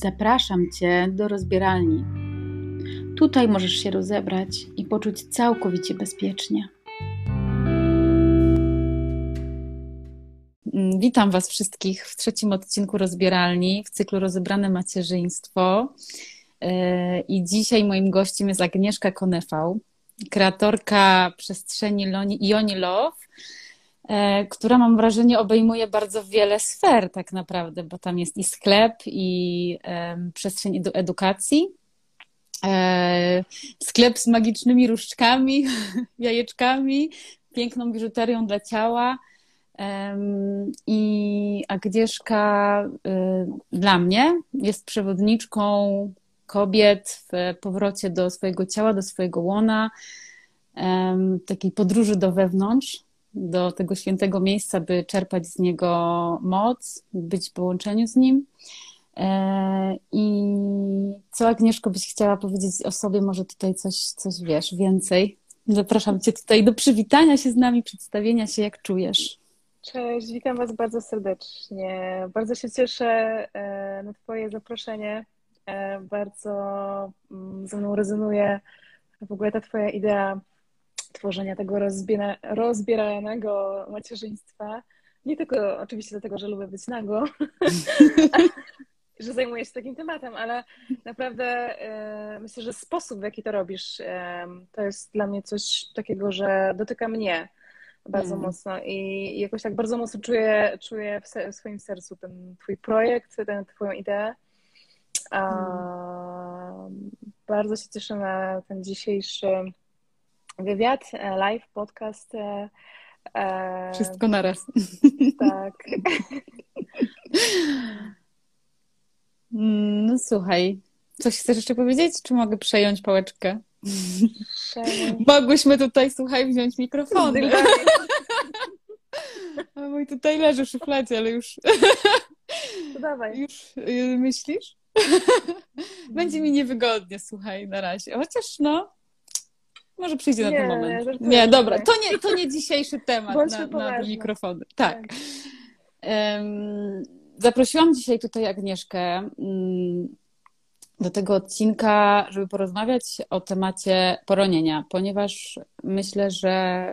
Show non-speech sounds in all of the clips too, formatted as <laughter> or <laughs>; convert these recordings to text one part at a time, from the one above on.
Zapraszam Cię do rozbieralni. Tutaj możesz się rozebrać i poczuć całkowicie bezpiecznie. Mm, witam Was wszystkich w trzecim odcinku rozbieralni w cyklu Rozebrane Macierzyństwo. E, I dzisiaj moim gościem jest Agnieszka Konefał, kreatorka przestrzeni Ioni Love która mam wrażenie obejmuje bardzo wiele sfer tak naprawdę, bo tam jest i sklep, i przestrzeń do edukacji, e, sklep z magicznymi różdżkami, <laughs> jajeczkami, piękną biżuterią dla ciała. I Agnieszka y, dla mnie jest przewodniczką kobiet w powrocie do swojego ciała, do swojego łona, takiej podróży do wewnątrz, do tego świętego miejsca, by czerpać z niego moc, być w połączeniu z nim. E, I co Agnieszko byś chciała powiedzieć o sobie? Może tutaj coś, coś wiesz więcej? Zapraszam Cię tutaj do przywitania się z nami, przedstawienia się, jak czujesz. Cześć, witam Was bardzo serdecznie. Bardzo się cieszę e, na Twoje zaproszenie. E, bardzo mm, ze mną rezonuje w ogóle ta Twoja idea tworzenia tego rozbiera, rozbieranego macierzyństwa. Nie tylko oczywiście dlatego, że lubię być nago, <laughs> że zajmuję się takim tematem, ale naprawdę e, myślę, że sposób, w jaki to robisz, e, to jest dla mnie coś takiego, że dotyka mnie bardzo mm. mocno i jakoś tak bardzo mocno czuję, czuję w, w swoim sercu ten twój projekt, tę twoją ideę. Mm. Bardzo się cieszę na ten dzisiejszy wywiad, e, live, podcast. E, e, Wszystko naraz. Tak. Mm, no słuchaj, coś chcesz jeszcze powiedzieć, czy mogę przejąć pałeczkę? Przejąć. Mogłyśmy tutaj, słuchaj, wziąć mikrofony. A mój tutaj leży w szufladzie, ale już... To dawaj. Już y, myślisz? Będzie mi niewygodnie, słuchaj, na razie. Chociaż no, może przyjdzie na ten moment. Nie, nie dobra, to nie, to nie dzisiejszy temat na, na mikrofony. Tak. tak. Um, zaprosiłam dzisiaj tutaj Agnieszkę um, do tego odcinka, żeby porozmawiać o temacie poronienia, ponieważ myślę, że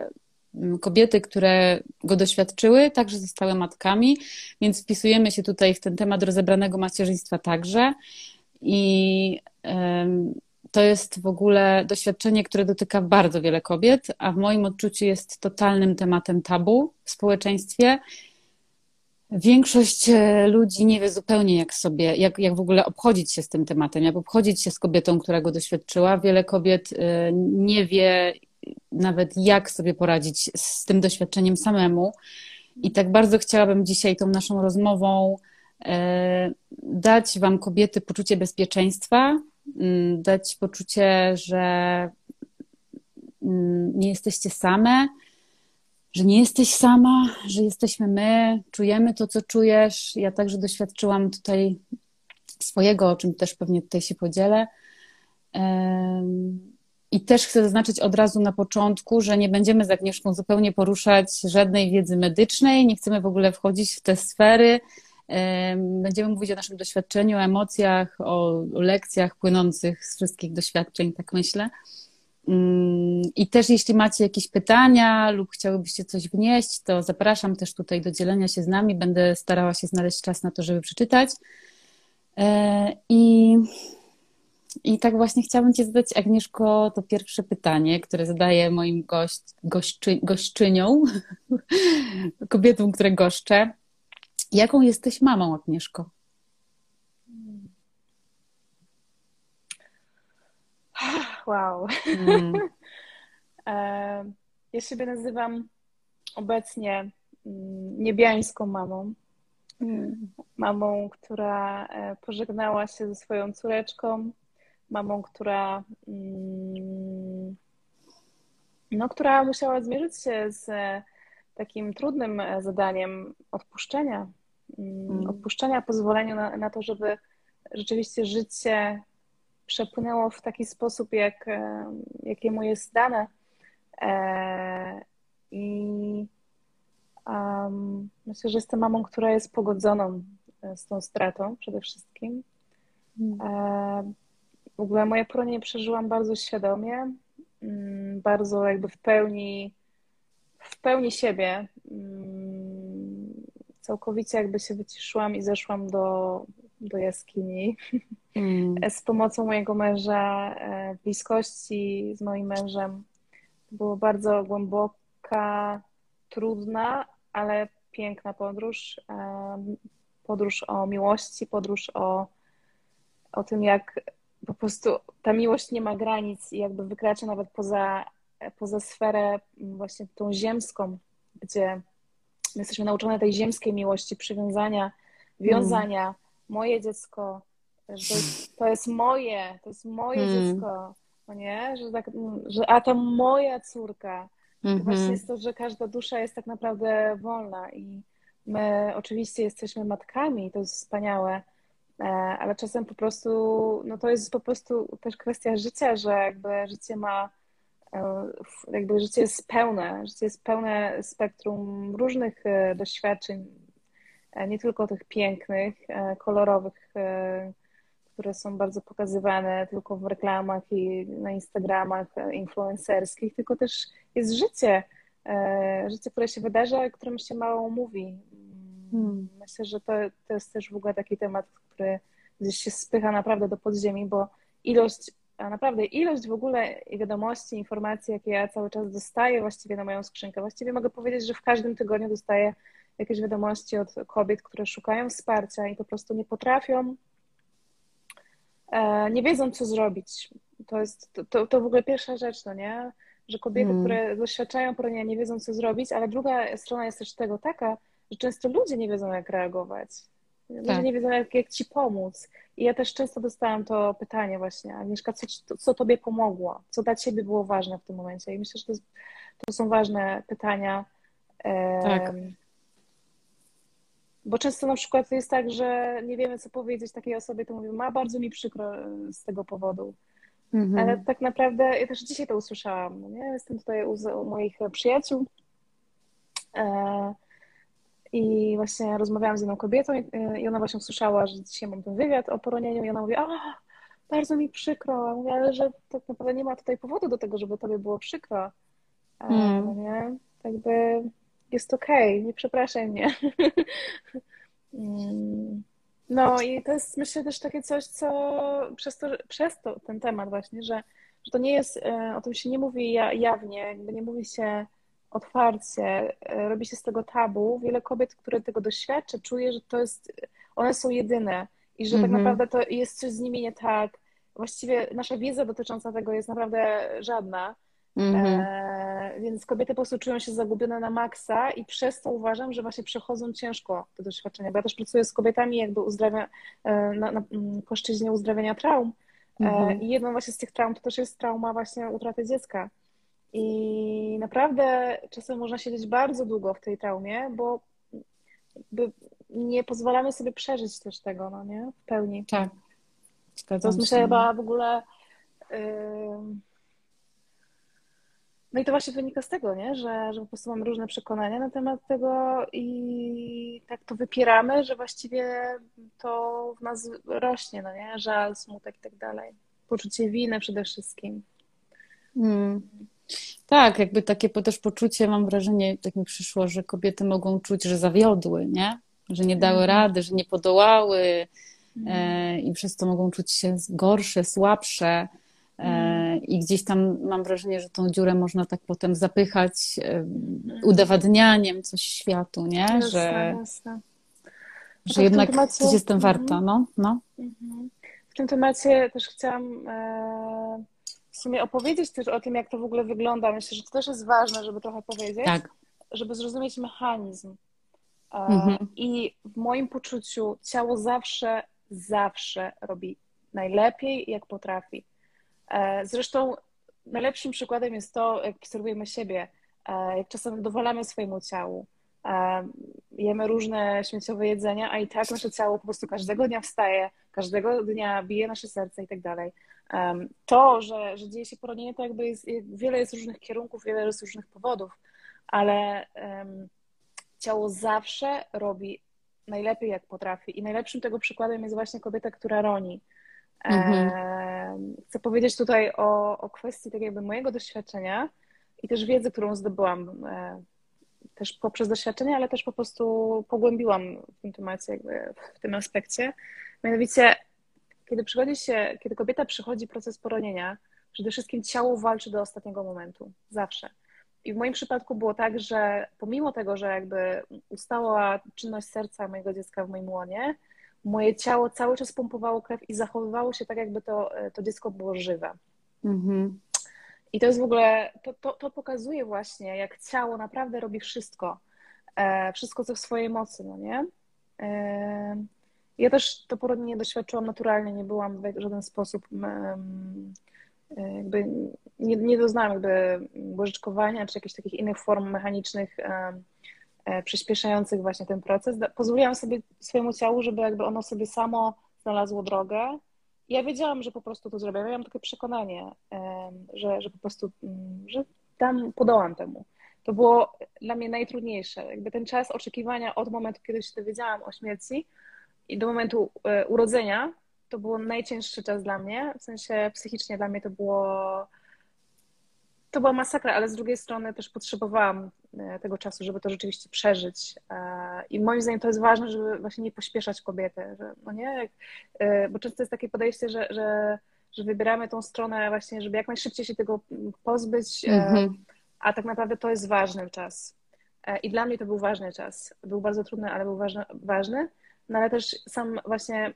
mm, kobiety, które go doświadczyły, także zostały matkami, więc wpisujemy się tutaj w ten temat rozebranego macierzyństwa także. I um, to jest w ogóle doświadczenie, które dotyka bardzo wiele kobiet, a w moim odczuciu jest totalnym tematem tabu w społeczeństwie. Większość e, ludzi nie wie zupełnie, jak sobie, jak, jak w ogóle obchodzić się z tym tematem, jak obchodzić się z kobietą, która go doświadczyła. Wiele kobiet e, nie wie nawet, jak sobie poradzić z tym doświadczeniem samemu. I tak bardzo chciałabym dzisiaj tą naszą rozmową e, dać Wam, kobiety, poczucie bezpieczeństwa, dać poczucie, że mm, nie jesteście same, że nie jesteś sama, że jesteśmy my, czujemy to, co czujesz. Ja także doświadczyłam tutaj swojego, o czym też pewnie tutaj się podzielę. I też chcę zaznaczyć od razu na początku, że nie będziemy z Agnieszką zupełnie poruszać żadnej wiedzy medycznej, nie chcemy w ogóle wchodzić w te sfery. Będziemy mówić o naszym doświadczeniu, o emocjach, o, lekcjach płynących z wszystkich doświadczeń, tak myślę. Mm, I też jeśli macie jakieś pytania lub chciałybyście coś wnieść, to zapraszam też tutaj do dzielenia się z nami. Będę starała się znaleźć czas na to, żeby przeczytać. E, I, i tak właśnie chciałabym Cię zadać, Agnieszko, to pierwsze pytanie, które zadaję moim gość, gośczy, gośczyniom, <laughs> kobietom, które goszczę. Jaką jesteś mamą, Agnieszko? <sighs> Wow. Mm. <laughs> ja siebie nazywam obecnie mm, niebiańską mamą. Mm. Mamą, która e, pożegnała się ze swoją córeczką, mamą, która, mm, no, która musiała zmierzyć się z takim trudnym e, zadaniem odpuszczenia. Mm, mm. Odpuszczenia, pozwolenia na, na to, żeby rzeczywiście życie przepłynęło w taki sposób, jak, e, jakiemu jest dane. E, I um, myślę, że jestem mamą, która jest pogodzoną z tą stratą przede wszystkim. Hmm. W ogóle moje poronienie przeżyłam bardzo świadomie, mm, bardzo jakby w pełni, w pełni siebie. Całkowicie jakby się wyciszyłam i zeszłam do, do jaskini mm. <laughs> z pomocą mojego męża, e, bliskości z moim mężem. To była bardzo głęboka, trudna, ale piękna podróż. E, podróż o miłości, podróż o, o tym, jak po prostu ta miłość nie ma granic i jakby wykracza nawet poza, poza sferę właśnie tą ziemską, gdzie my jesteśmy nauczone tej ziemskiej miłości, przywiązania, wiązania. Mm. Moje dziecko, że to jest, to jest moje, to jest moje mm. dziecko, no nie? Że, tak, że a ta moja córka. Mm -hmm. Właśnie jest to, że każda dusza jest tak naprawdę wolna i my oczywiście jesteśmy matkami, to jest wspaniałe, E, ale czasem po prostu, no to jest po prostu też kwestia życia, że jakby życie ma, jakby życie jest pełne, życie jest pełne spektrum różnych e, doświadczeń, nie tylko tych pięknych, kolorowych, które są bardzo pokazywane tylko w reklamach i na Instagramach influencerskich, tylko też jest życie, życie, które się wydarza, o którym się mało mówi. Hmm. Myślę, że to, to jest też w ogóle taki temat, który gdzieś się spycha naprawdę do podziemi, bo ilość, a naprawdę ilość w ogóle wiadomości, informacji, jakie ja cały czas dostaję właściwie na moją skrzynkę, właściwie mogę powiedzieć, że w każdym tygodniu dostaję jakieś wiadomości od kobiet, które szukają wsparcia i po prostu nie potrafią, e, nie wiedzą, co zrobić. To jest to, to, to w ogóle pierwsza rzecz, no nie? Że kobiety, hmm. które doświadczają poronienia, nie wiedzą, co zrobić, ale druga strona jest też tego taka, że często ludzie nie wiedzą, jak reagować. Ludzie tak. nie wiedzą, jak, jak ci pomóc. I ja też często dostałam to pytanie właśnie, Agnieszka, co, co tobie pomogło? Co dla ciebie było ważne w tym momencie? I myślę, że to, jest, to są ważne pytania. Tak. Bo często na przykład jest tak, że nie wiemy, co powiedzieć takiej osobie, to mówimy, ma bardzo mi przykro z tego powodu. Mhm. Ale tak naprawdę, ja też dzisiaj to usłyszałam, no nie? Jestem tutaj u, u moich przyjaciół. E, i właśnie rozmawiałam z jedną kobietą i ona właśnie usłyszała, że dzisiaj mam ten wywiad o poronieniu i ona mówi, a bardzo mi przykro. Mówię, ale że tak naprawdę nie ma tutaj powodu do tego, żeby tobie było przykro. Mm. No nie? Tak by jest okej, okay, nie przepraszaj mnie. <laughs> Mm. no i to jest myślę też takie coś, co przez to, przez to ten temat właśnie, że, że to nie jest, e, o tym się nie mówi jawnie, jakby nie mówi się otwarcie, e, robi się z tego tabu. Wiele kobiet, które tego doświadcza, czuje, że to jest, one są jedyne i że mm -hmm. tak mhm. naprawdę to jest coś z nimi nie tak. Właściwie nasza wiedza dotycząca tego jest naprawdę żadna. Mm -hmm. e, więc kobiety po prostu czują się zagubione na maksa i przez to uważam, że właśnie przechodzą ciężko te doświadczenia. Bo ja też pracuję z kobietami jakby uzdrawia, e, na, na płaszczyźnie uzdrawiania traum. Mm -hmm. I jedną właśnie z tych traum to też jest trauma właśnie utraty dziecka. I naprawdę czasem można siedzieć bardzo długo w tej traumie, bo nie pozwalamy sobie przeżyć też tego, no nie? W pełni. Tak. Zgadzam to jest myślę chyba w ogóle. Yy... No i to właśnie wynika z tego, nie? Że, że po prostu mamy różne przekonania na temat tego i tak to wypieramy, że właściwie to w nas rośnie, no nie? Żal, smutek i tak dalej. Poczucie winy przede wszystkim. Hmm. Tak, jakby takie też poczucie, mam wrażenie, tak mi przyszło, że kobiety mogą czuć, że zawiodły, nie? Że nie dały mhm. rady, że nie podołały e, mhm. i przez to mogą czuć się gorsze, słabsze. E, mhm. I gdzieś tam mam wrażenie, że tą dziurę można tak potem zapychać e, udowadnianiem coś światu, nie? Jasne, że, jasne. że jednak temacie... coś jestem warta, no. no. W tym temacie też chciałam e, w sumie opowiedzieć też o tym, jak to w ogóle wygląda. Myślę, że to też jest ważne, żeby trochę powiedzieć, tak. żeby zrozumieć mechanizm. E, mhm. I w moim poczuciu ciało zawsze, zawsze robi najlepiej, jak potrafi. E, zresztą najlepszym przykładem jest to, jak obserwujemy siebie, e, jak czasem dowalamy swojemu ciału. Jemy różne śmieciowe jedzenia, a i tak nasze ciało po prostu każdego dnia wstaje, każdego dnia bije nasze serce i tak dalej. To, że, że dzieje się poronienie, to jakby jest, wiele jest różnych kierunków, wiele jest różnych powodów, ale um, ciało zawsze robi najlepiej, jak potrafi. I najlepszym tego przykładem jest właśnie kobieta, która roni. Mhm. Chcę powiedzieć tutaj o, o kwestii tak jakby mojego doświadczenia i też wiedzy, którą zdobyłam też poprzez doświadczenie, ale też po prostu pogłębiłam w tym temacie, jakby w tym aspekcie. Mianowicie, kiedy przychodzi się, kiedy kobieta przychodzi proces poronienia, przede wszystkim ciało walczy do ostatniego momentu, zawsze. I w moim przypadku było tak, że pomimo tego, że jakby ustała czynność serca mojego dziecka w moim łonie, moje ciało cały czas pompowało krew i zachowywało się tak, jakby to, to dziecko było żywe. Mhm. I to jest w ogóle, to, to, to, pokazuje właśnie, jak ciało naprawdę robi wszystko, e, wszystko co w swojej mocy, no nie? E, ja też to porodnie doświadczyłam naturalnie, nie byłam w żaden sposób e, jakby nie, nie doznałam jakby łożyczkowania czy jakichś takich innych form mechanicznych przyspieszających właśnie ten proces. Pozwoliłam sobie swojemu ciału, żeby jakby ono sobie samo znalazło drogę ja wiedziałam, że po prostu to zrobię. Miałam takie przekonanie, że, że po prostu, mm, że tam podołam temu. To było dla mnie najtrudniejsze. Jakby ten czas oczekiwania od momentu, kiedy się dowiedziałam o śmierci i do momentu e, urodzenia, to był najcięższy czas dla mnie. W sensie psychicznie dla mnie to było to była masakra, ale z drugiej strony też potrzebowałam e, tego czasu, żeby to rzeczywiście przeżyć. E, I moim zdaniem to jest ważne, żeby właśnie nie pośpieszać kobiety, że, no nie? Bo często jest takie podejście, że, że, że wybieramy tą stronę właśnie, żeby jak najszybciej się tego pozbyć, mm-hmm. a tak naprawdę to jest ważny czas. I dla mnie to był ważny czas. Był bardzo trudny, ale był ważny, ważny. No ale też sam właśnie,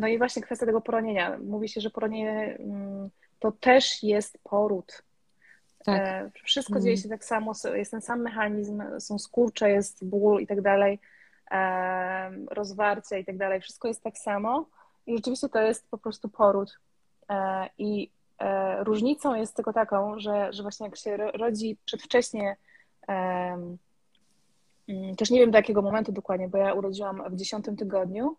no i właśnie kwestia tego poronienia. Mówi się, że poronienie mm, to też jest poród tak. E, wszystko mm. dzieje się tak samo, jest ten sam mechanizm, są skurcze, jest ból i tak dalej, e, rozwarcie i tak dalej, wszystko jest tak samo i rzeczywiście to jest po prostu poród. E, I różnicą jest tylko taką, że, że właśnie jak się rodzi przedwcześnie, też nie wiem do jakiego momentu dokładnie, bo ja urodziłam w dziesiątym tygodniu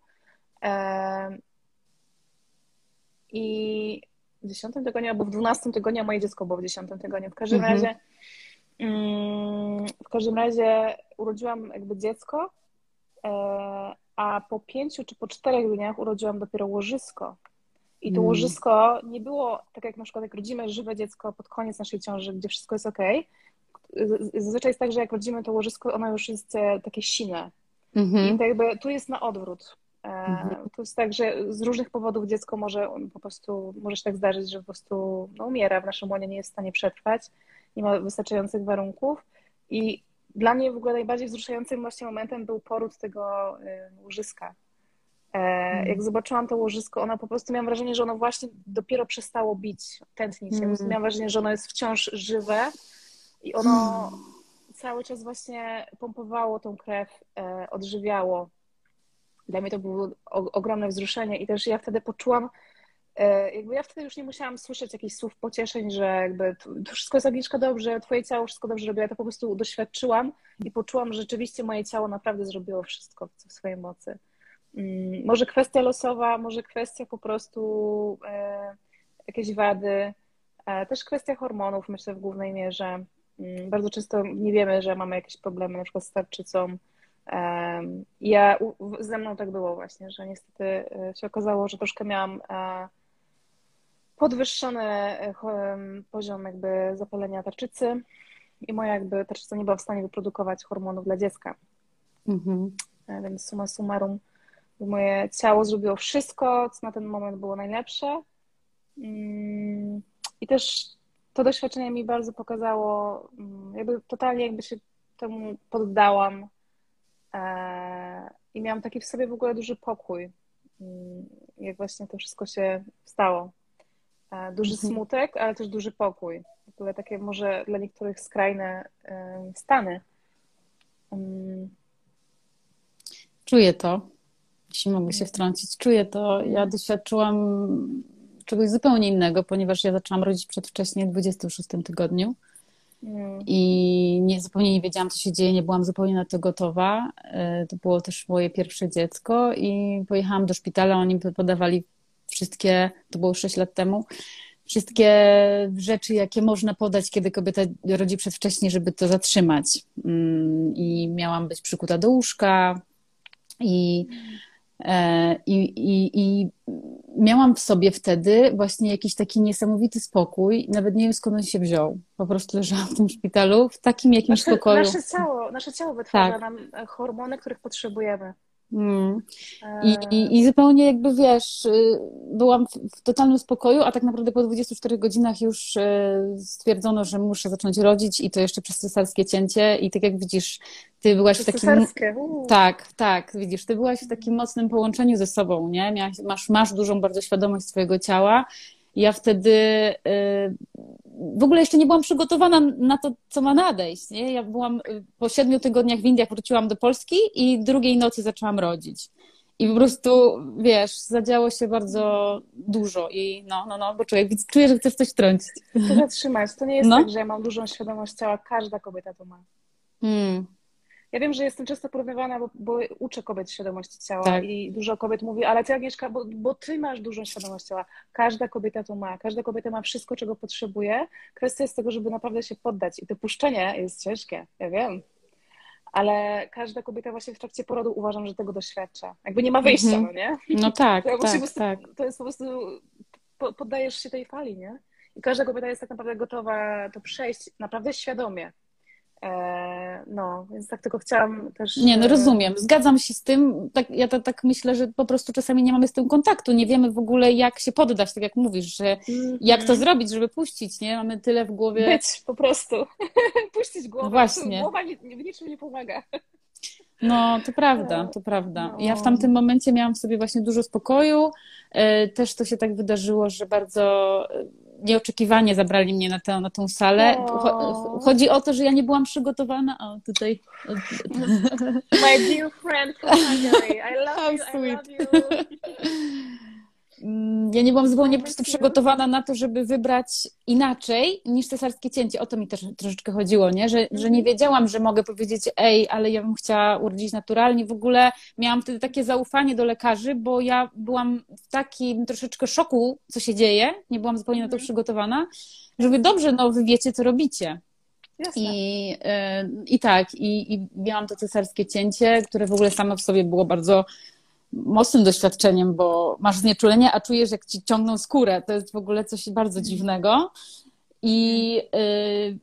i w dziesiątym tygodniu albo w dwunastym tygodniu, a moje dziecko było w dziesiątym tygodniu. W każdym mhm. razie mm, w każdym razie urodziłam jakby dziecko, e, a po pięciu czy po czterech dniach urodziłam dopiero łożysko. I to mm. łożysko nie było tak jak na przykład jak rodzimy żywe dziecko pod koniec naszej ciąży, gdzie wszystko jest ok. Zazwyczaj jest tak, że jak rodzimy to łożysko, ono już jest e, takie sine. Mm-hmm. I to jakby tu jest na odwrót. Mhm. To jest tak, że z różnych powodów dziecko może po prostu, może się tak zdarzyć, że po prostu no, umiera w naszym łonie, nie jest w stanie przetrwać, nie ma wystarczających warunków i dla mnie w ogóle najbardziej wzruszającym właśnie momentem był poród tego łożyska. E, mhm. Jak zobaczyłam to łożysko, ona po prostu miałam wrażenie, że ono właśnie dopiero przestało bić, tętnić. Mm. Miałam wrażenie, że ono jest wciąż żywe i ono mm. cały czas właśnie pompowało tą krew, e, odżywiało dla mnie to było ogromne wzruszenie i też ja wtedy poczułam, e, jakby ja wtedy już nie musiałam słyszeć jakichś słów pocieszeń, że jakby to wszystko jest Agnieszka dobrze, twoje ciało wszystko dobrze robi. Ja to po prostu doświadczyłam i poczułam, że rzeczywiście moje ciało naprawdę zrobiło wszystko w swojej mocy. Mm, może kwestia losowa, może kwestia po prostu e, jakieś wady, też kwestia hormonów, myślę w głównej mierze. Mm, bardzo często nie wiemy, że mamy jakieś problemy na przykład z tarczycą, ja, ze mną tak było właśnie, że niestety e, się okazało, że troszkę miałam e, podwyższony e, poziom jakby zapalenia tarczycy i moja jakby tarczyca nie była w stanie wyprodukować hormonów dla dziecka. Mhm. Więc suma summarum moje ciało zrobiło wszystko, co na ten moment było najlepsze. Mm, I też to doświadczenie mi bardzo pokazało, mm, jakby totalnie jakby się temu poddałam E, I miałam taki w sobie w ogóle duży pokój, mm, jak właśnie to wszystko się stało. E, duży mhm. smutek, ale też duży pokój. Ogóle takie może dla niektórych skrajne stany. Mm. Czuję to, jeśli mogę się wtrącić. Czuję to. Ja doświadczyłam czegoś zupełnie innego, ponieważ ja zaczęłam rodzić przedwcześnie w 26 tygodniu. Mm. I nie, zupełnie nie wiedziałam, co się dzieje, nie byłam zupełnie na to gotowa. E, to było też moje pierwsze dziecko i pojechałam do szpitala, oni podawali wszystkie, to było 6 lat temu, wszystkie rzeczy, jakie można podać, kiedy kobieta rodzi przedwcześnie, żeby to zatrzymać. Mm, I miałam być przykuta do łóżka i E, I, i, I miałam w sobie wtedy właśnie jakiś taki niesamowity spokój, nawet nie wiem skąd on się wziął. Po prostu leżałam w tym szpitalu w takim jakimś nasze, spokoju. Nasze ciało, nasze ciało wytwarza tak. nam hormony, których potrzebujemy. Mm. I, i, I, zupełnie jakby wiesz, y, byłam w, w, totalnym spokoju, a tak naprawdę po 24 godzinach już y, stwierdzono, że muszę zacząć rodzić i to jeszcze przez cesarskie cięcie. I tak jak widzisz, ty byłaś przez w takim. Tak, tak, widzisz, ty byłaś w takim mocnym połączeniu ze sobą, nie? Miałaś, masz, masz dużą bardzo świadomość swojego ciała. Ja wtedy y, w ogóle jeszcze nie byłam przygotowana na to, co ma nadejść. Nie? Ja byłam y, po siedmiu tygodniach w Indiach, wróciłam do Polski i drugiej nocy zaczęłam rodzić. I po prostu, wiesz, zadziało się bardzo dużo i no, no, no, bo człowiek czuje, że chcesz coś wtrącić. To zatrzymać. To nie jest no? tak, że ja mam dużą świadomość ciała. Każda kobieta to ma. Hmm. Ja wiem, że jestem często porównywana, bo, bo uczę kobiet świadomości ciała tak. i dużo kobiet mówi, ale ty Agnieszka, bo, bo ty masz dużą świadomość ciała. Każda kobieta to ma. Każda kobieta ma wszystko, czego potrzebuje. Kwestia jest tego, żeby naprawdę się poddać. I to puszczenie jest ciężkie, ja wiem. Ale każda kobieta właśnie w trakcie porodu uważam, że tego doświadcza. Jakby nie ma wyjścia, mm -hmm. no nie? No tak, <laughs> to tak, prostu, tak. To jest po prostu, poddajesz się tej fali, nie? I każda kobieta jest tak naprawdę gotowa to przejść naprawdę świadomie. E, no, więc tak tylko chciałam też. Nie, no e, rozumiem, zgadzam się z tym. Tak, ja to, tak myślę, że po prostu czasami nie mamy z tym kontaktu, nie wiemy w ogóle, jak się poddać, tak jak mówisz, że mm-hmm. jak to zrobić, żeby puścić, nie? Mamy tyle w głowie. Być po prostu. <laughs> Puścić głowę. Właśnie. Głowa nie, w niczym nie pomaga. No, to prawda, to prawda. Ja w tamtym momencie miałam w sobie właśnie dużo spokoju. E, też to się tak wydarzyło, że bardzo nieoczekiwanie zabrali mnie na tę, na tą salę. Chodzi o to, że ja nie byłam przygotowana. O, tutaj. My dear friend. I love you. I love you. Mm, ja nie byłam zupełnie po prostu przygotowana na to, żeby wybrać inaczej niż cesarskie cięcie. O to mi też troszeczkę chodziło, nie? Że, że nie mhm. wiedziałam, że mogę powiedzieć, ej, ale ja bym chciała urodzić naturalnie. W ogóle miałam wtedy takie zaufanie do lekarzy, bo ja byłam w takim troszeczkę szoku, co się dzieje. Nie byłam zupełnie na to mhm. przygotowana. Żeby dobrze, no wy wiecie, co robicie. Jasne. I, yy, I tak, i, i miałam to cesarskie cięcie, które w ogóle samo w sobie było bardzo mocnym doświadczeniem, bo masz znieczulenie, a czujesz, jak ci ciągną skórę. To jest w ogóle coś bardzo dziwnego. I yy,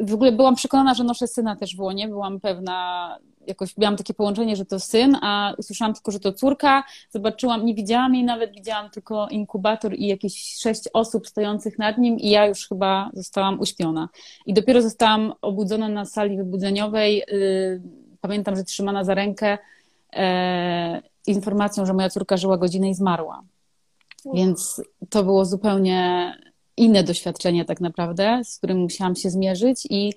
w ogóle byłam przekonana, że noszę syna też w łonie. Byłam pewna, jakoś miałam takie połączenie, że to syn, a usłyszałam tylko, że to córka. Zobaczyłam, nie widziałam jej nawet, widziałam tylko inkubator i jakieś sześć osób stojących nad nim i ja już chyba zostałam uśpiona. I dopiero zostałam obudzona na sali wybudzeniowej. Yy, pamiętam, że trzymana za rękę informacją, że moja córka żyła godzinę i zmarła. Więc to było zupełnie inne doświadczenie tak naprawdę, z którym musiałam się zmierzyć i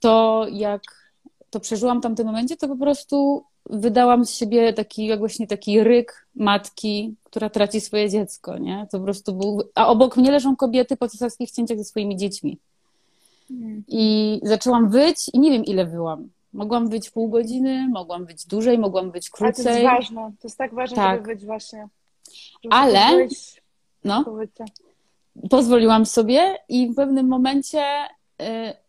to jak to przeżyłam w tamtym momencie, to po prostu wydałam z siebie taki, jak właśnie taki ryk matki, która traci swoje dziecko, nie? To po prostu był... A obok mnie leżą kobiety po cesarskich cięciach ze swoimi dziećmi. Mm. I zaczęłam wyć i nie wiem ile wyłam. Mogłam być pół godziny, mogłam być dłużej, mogłam być krócej. Ale to jest ważne, to jest tak ważne, tak. żeby być właśnie. Żeby Ale no, pozwoliłam sobie i w pewnym momencie y,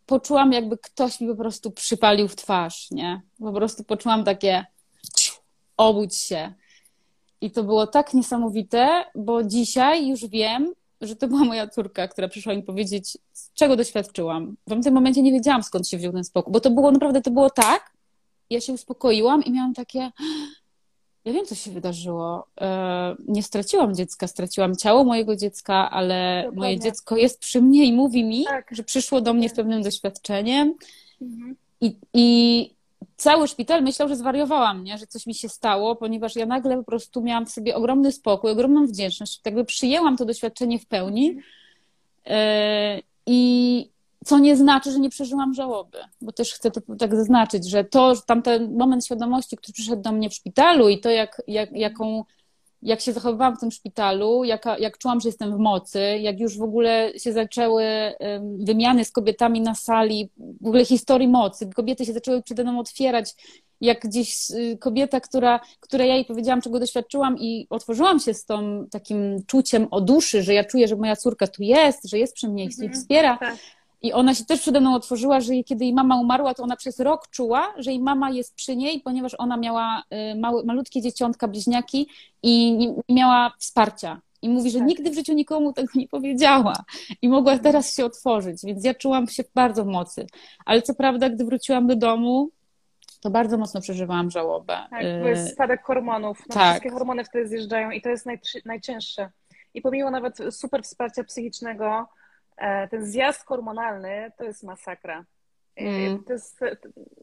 poczułam, jakby ktoś mi po prostu przypalił w twarz, nie? Po prostu poczułam takie obudź się. I to było tak niesamowite, bo dzisiaj już wiem, że to była moja córka, która przyszła mi powiedzieć, czego doświadczyłam. W tym momencie nie wiedziałam, skąd się wziął ten spokój, bo to było naprawdę, to było tak, ja się uspokoiłam i miałam takie, ja wiem, co się wydarzyło. E, nie straciłam dziecka, straciłam ciało mojego dziecka, ale Dokładnie. moje dziecko jest przy mnie i mówi mi, tak. że przyszło do mnie z pewnym doświadczeniem. Mhm. I, I cały szpital myślał, że zwariowałam, nie? że coś mi się stało, ponieważ ja nagle po prostu miałam w sobie ogromny spokój, ogromną wdzięczność. Jakby przyjęłam to doświadczenie w pełni. E, I co nie znaczy, że nie przeżyłam żałoby, bo też chcę to tak zaznaczyć, że to, tamten moment świadomości, który przyszedł do mnie w szpitalu i to, jak, jak, jaką jak się zachowywałam w tym szpitalu, jak, jak czułam, że jestem w mocy, jak już w ogóle się zaczęły wymiany z kobietami na sali, w ogóle historii mocy, kobiety się zaczęły przede mną otwierać, jak gdzieś y, kobieta, która, która ja jej powiedziałam, czego doświadczyłam i otworzyłam się z tą takim czuciem o duszy, że ja czuję, że moja córka tu jest, że jest przy mnie i -hmm. wspiera. Tak. I ona się też przede mną otworzyła, że kiedy jej mama umarła, to ona przez rok czuła, że jej mama jest przy niej, ponieważ ona miała y, małe, malutkie dzieciątka, bliźniaki i nie miała wsparcia. I mówi, że tak. nigdy w życiu nikomu tego nie powiedziała i mogła teraz się otworzyć, więc ja czułam się bardzo w mocy. Ale co prawda, gdy wróciłam do domu, to bardzo mocno przeżywałam żałobę. Tak, to jest y, spadek hormonów. No, tak. Wszystkie hormony wtedy zjeżdżają i to jest najcięższe. I pomimo nawet super wsparcia psychicznego, ten zjazd hormonalny to jest masakra. Mm. To jest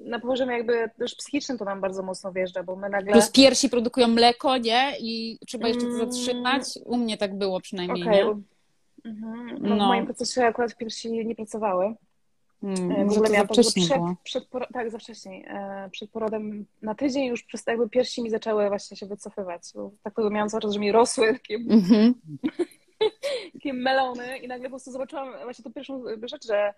na poziomie jakby też psychicznym to nam bardzo mocno wjeżdża, bo my nagle... Plus piersi produkują mleko, nie? I trzeba jeszcze to mm. zatrzymać. U mnie tak było przynajmniej, okay. nie? Mhm. No, no. W moim procesie akurat piersi nie pracowały. Hmm, w ogóle miałam przed, przed, tak, za wcześniej. E, przed porodem na tydzień już przez jakby piersi mi zaczęły właśnie się wycofywać. Bo tak miałam cały czas, że mi rosły takie, mm -hmm. <laughs> takie melony i nagle po prostu zobaczyłam właśnie tą pierwszą rzecz, że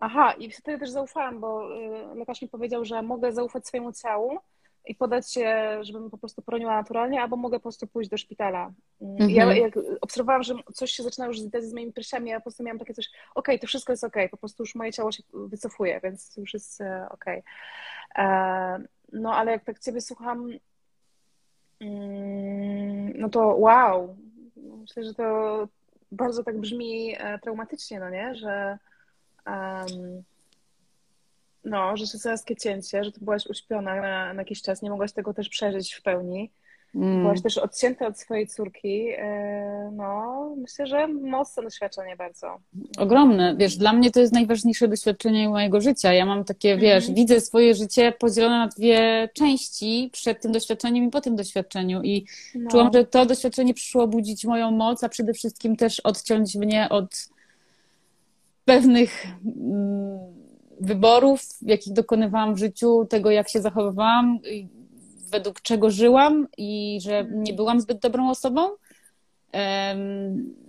aha, i wtedy też zaufałam, bo y, lekarz mi powiedział, że mogę zaufać swojemu ciału, i podać się, żebym po prostu poroniła naturalnie, albo mogę po prostu pójść do szpitala. Mhm. Ja jak obserwowałam, że coś się zaczyna już z, z moimi piersiami, ja po prostu miałam takie coś, okej, okay, to wszystko jest okej, okay. po prostu już moje ciało się wycofuje, więc już jest e, okej. Okay. E, no ale jak tak ciebie słucham, mm, no to wow, myślę, że to bardzo tak brzmi e, traumatycznie, no nie, że um, no, że cesarstwie cięcie, że ty byłaś uśpiona na, na jakiś czas, nie mogłaś tego też przeżyć w pełni. Mm. Byłaś też odcięta od swojej córki. E, no, myślę, że mocne doświadczenie bardzo. Ogromne. Wiesz, dla mnie to jest najważniejsze doświadczenie mojego życia. Ja mam takie, wiesz, mm. widzę swoje życie podzielone na dwie części przed tym doświadczeniem i po tym doświadczeniu. I no. czułam, że to doświadczenie przyszło budzić moją moc, a przede wszystkim też odciąć mnie od pewnych. Mm, wyborów, jakich dokonywałam w życiu, tego jak się zachowywałam, według czego żyłam i że nie byłam zbyt dobrą osobą,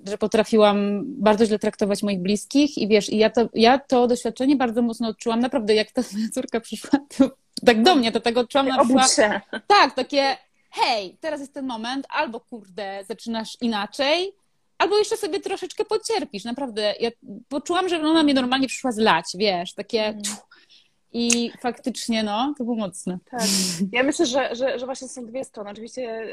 że potrafiłam bardzo źle traktować moich bliskich i wiesz, i ja to, ja to doświadczenie bardzo mocno odczułam, naprawdę jak ta moja <laughs> córka przyszła, to, tak do mnie, to tego odczułam na przykład. Tak, takie hej, teraz jest ten moment, albo kurde, zaczynasz inaczej, albo jeszcze sobie troszeczkę pocierpisz, naprawdę. Ja poczułam, że ona mnie normalnie przyszła zlać, wiesz, takie... Mm. I faktycznie, no, to było mocne. Tak. Ja myślę, że, że, że właśnie są dwie strony. Oczywiście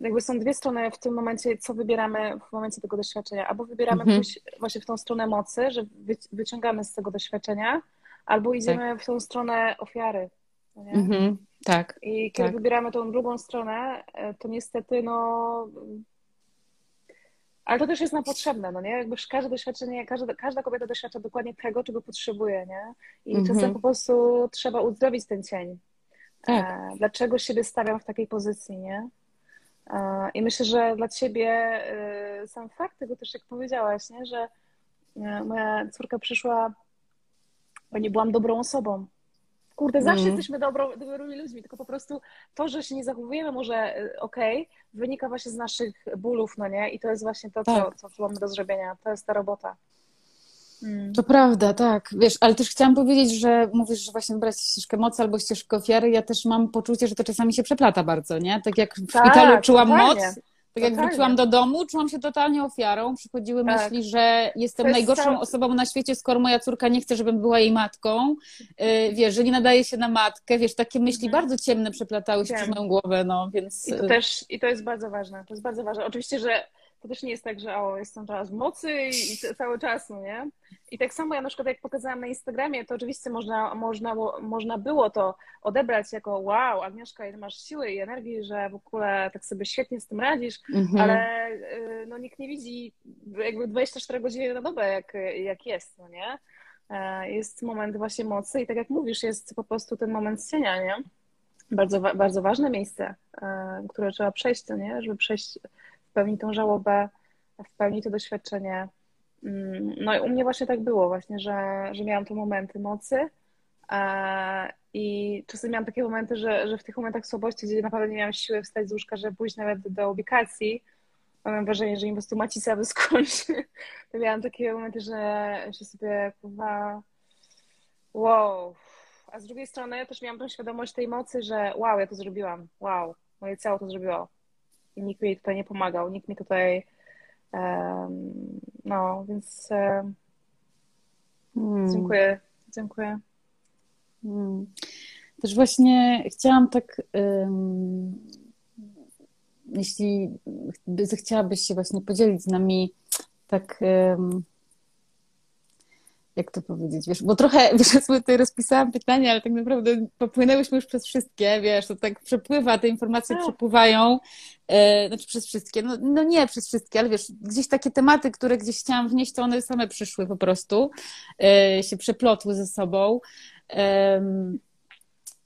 jakby są dwie strony w tym momencie, co wybieramy w momencie tego doświadczenia. Albo wybieramy mhm. właśnie w tą stronę mocy, że wyciągamy z tego doświadczenia, albo idziemy tak. w tą stronę ofiary. No mhm. Tak. I kiedy tak. wybieramy tą drugą stronę, e, to niestety, no, ale to też jest nam potrzebne, no nie? Jakby każde doświadczenie, każda, każda kobieta doświadcza dokładnie tego, czego potrzebuje, nie? I mm -hmm. czasem po prostu trzeba uzdrowić ten cień. Tak. E, dlaczego siebie stawiam w takiej pozycji, nie? E, I myślę, że dla ciebie e, sam fakt tego też, jak powiedziałaś, nie? Że moja córka przyszła, bo nie byłam dobrą osobą. Kurde, zawsze mm. jesteśmy dobro, dobrymi ludźmi, tylko po prostu to, że się nie zachowujemy może y, okej, okay, wynika właśnie z naszych bólów, no nie? I to jest właśnie to, tak. co, co mamy do zrobienia. To jest ta robota. Mm. To prawda, tak. Wiesz, ale też chciałam powiedzieć, że mówisz, że właśnie wybrać ścieżkę mocy albo ścieżkę ofiary. Ja też mam poczucie, że to czasami się przeplata bardzo, nie? Tak jak w tak, szpitalu czułam totalnie. moc, tak jak wróciłam do domu, czułam się totalnie ofiarą. Przychodziły tak. myśli, że jestem najgorszą osobą na świecie, skoro moja córka nie chce, żebym była jej matką. Yy, wiesz, że nie nadaje się na matkę. Wiesz, takie myśli mhm. bardzo ciemne przeplatały się Wiem. przez moją głowę, no więc... I to też, i to jest bardzo ważne. To jest bardzo ważne. Oczywiście, że to też nie jest tak, że o, jestem teraz w mocy i, i cały czas, no nie? I tak samo ja na przykład jak pokazałam na Instagramie, to oczywiście można, można, można było to odebrać jako wow, Agnieszka, ile masz siły i energii, że w ogóle tak sobie świetnie z tym radzisz, mhm. ale y, no, nikt nie widzi jakby 24 godziny na dobę, jak, jak jest, no nie? E, jest moment właśnie mocy i tak jak mówisz, jest po prostu ten moment cienia, nie? Bardzo, bardzo ważne miejsce, e, które trzeba przejść, nie? Żeby przejść w pełni tą żałobę, w pełni to doświadczenie. Mm, no i u mnie właśnie tak było właśnie, że, że miałam te momenty mocy e, i czasem miałam takie momenty, że, że w tych momentach słabości, gdzie naprawdę nie miałam siły wstać z łóżka, żeby pójść nawet do ubikacji, mam wrażenie, że im po prostu macica <laughs> wyskoczy, to miałam takie momenty, że się sobie kurwa wow. A z drugiej strony też miałam tą świadomość tej mocy, że wow, ja to zrobiłam, wow, moje ciało to zrobiło i nikt mi tutaj nie pomagał, nikt mi tutaj, no, więc Hmm. Dziękuję, dziękuję. Hmm. Też właśnie chciałam tak, um, jeśli zechciałabyś się właśnie podzielić z nami tak um, jak to powiedzieć, wiesz, bo trochę, <laughs> wiesz, ja tutaj rozpisałam pytania, ale tak naprawdę popłynęłyśmy już przez wszystkie, wiesz, to tak przepływa, te informacje no. przepływają, e, znaczy przez wszystkie, no, no nie przez wszystkie, ale wiesz, gdzieś takie tematy, które gdzieś chciałam wnieść, to one same przyszły po prostu, e, się przeplotły ze sobą. E,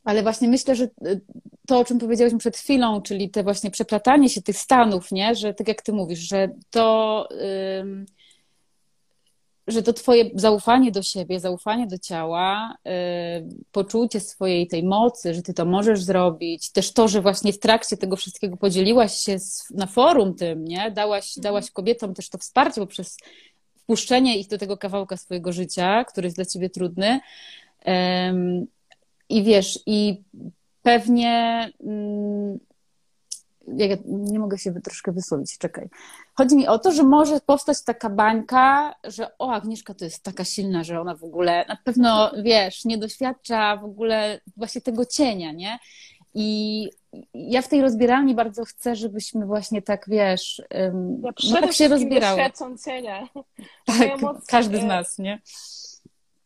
ale właśnie myślę, że e, to, o czym powiedziałyśmy przed chwilą, czyli te właśnie przeplatanie się tych stanów, nie? że tak jak ty mówisz, że to że to twoje zaufanie do siebie, zaufanie do ciała, yy, poczucie swojej tej mocy, że ty to możesz zrobić, też to, że właśnie w trakcie tego wszystkiego podzieliłaś się z, na forum tym, nie? Dałaś, mhm. dałaś kobietom też to wsparcie poprzez wpuszczenie ich do tego kawałka swojego życia, który jest dla ciebie trudny. Yy, I wiesz, i pewnie yy, ja nie mogę się troszkę wysłowić, czekaj. Chodzi mi o to, że może powstać taka bańka, że o, Agnieszka to jest taka silna, że ona w ogóle na pewno, wiesz, nie doświadcza w ogóle właśnie tego cienia, nie? I ja w tej rozbieralni bardzo chcę, żebyśmy właśnie tak, wiesz, ja no tak się rozbierały. doświadczą cienia. Tak, każdy z nas, nie?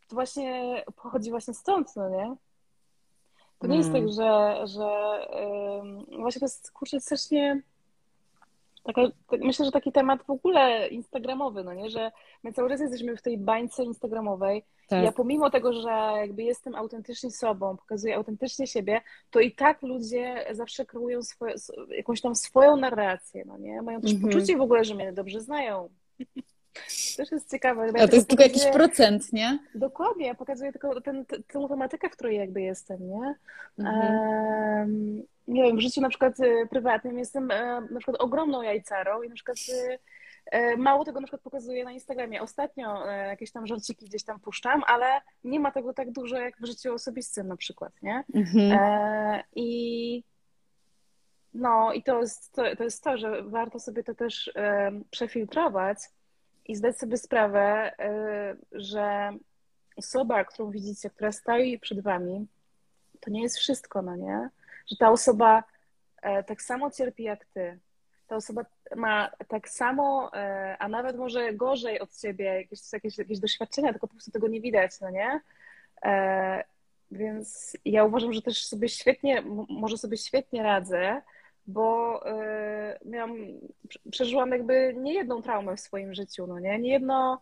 To właśnie pochodzi właśnie stąd, no nie? To nie jest tak, mm. że, że yy, właśnie to jest kurczę strasznie taka, tak, myślę, że taki temat w ogóle instagramowy, no nie, że my cały czas jesteśmy w tej bańce instagramowej. Tak. Ja pomimo tego, że jakby jestem autentycznie sobą, pokazuję autentycznie siebie, to i tak ludzie zawsze kreują swoje, jakąś tam swoją narrację, no nie? Mają też -hmm. poczucie w ogóle, że mnie dobrze znają. <laughs> też jest ciekawe. To jest tylko jakiś procent, nie? Dokładnie, ja pokazuję tylko ten, tę tematykę, w której jakby jestem, nie? Mhm. Um, nie wiem, w życiu na przykład y, prywatnym jestem e, na przykład ogromną jajcarą i na przykład y, e, mało tego na przykład pokazuję na Instagramie. Ostatnio e, jakieś tam żarciki gdzieś tam puszczam, ale nie ma tego tak dużo jak w życiu osobistym na przykład, nie? Mhm. E, I no i to jest to, to jest to, że warto sobie to też e, przefiltrować, i zdać sobie sprawę, y, że osoba, którą widzicie, która stoi przed wami, to nie jest wszystko, no nie? Że ta osoba e, tak samo cierpi jak ty. Ta osoba ma tak samo, e, a nawet może gorzej od ciebie jakieś, jakieś, jakieś doświadczenia, tylko po prostu tego nie widać, no nie? E, więc ja uważam, że też sobie świetnie, może sobie świetnie radzę, bo y, miałam, przeżyłam jakby nie jedną traumę w swoim życiu, no nie? Nie jedno,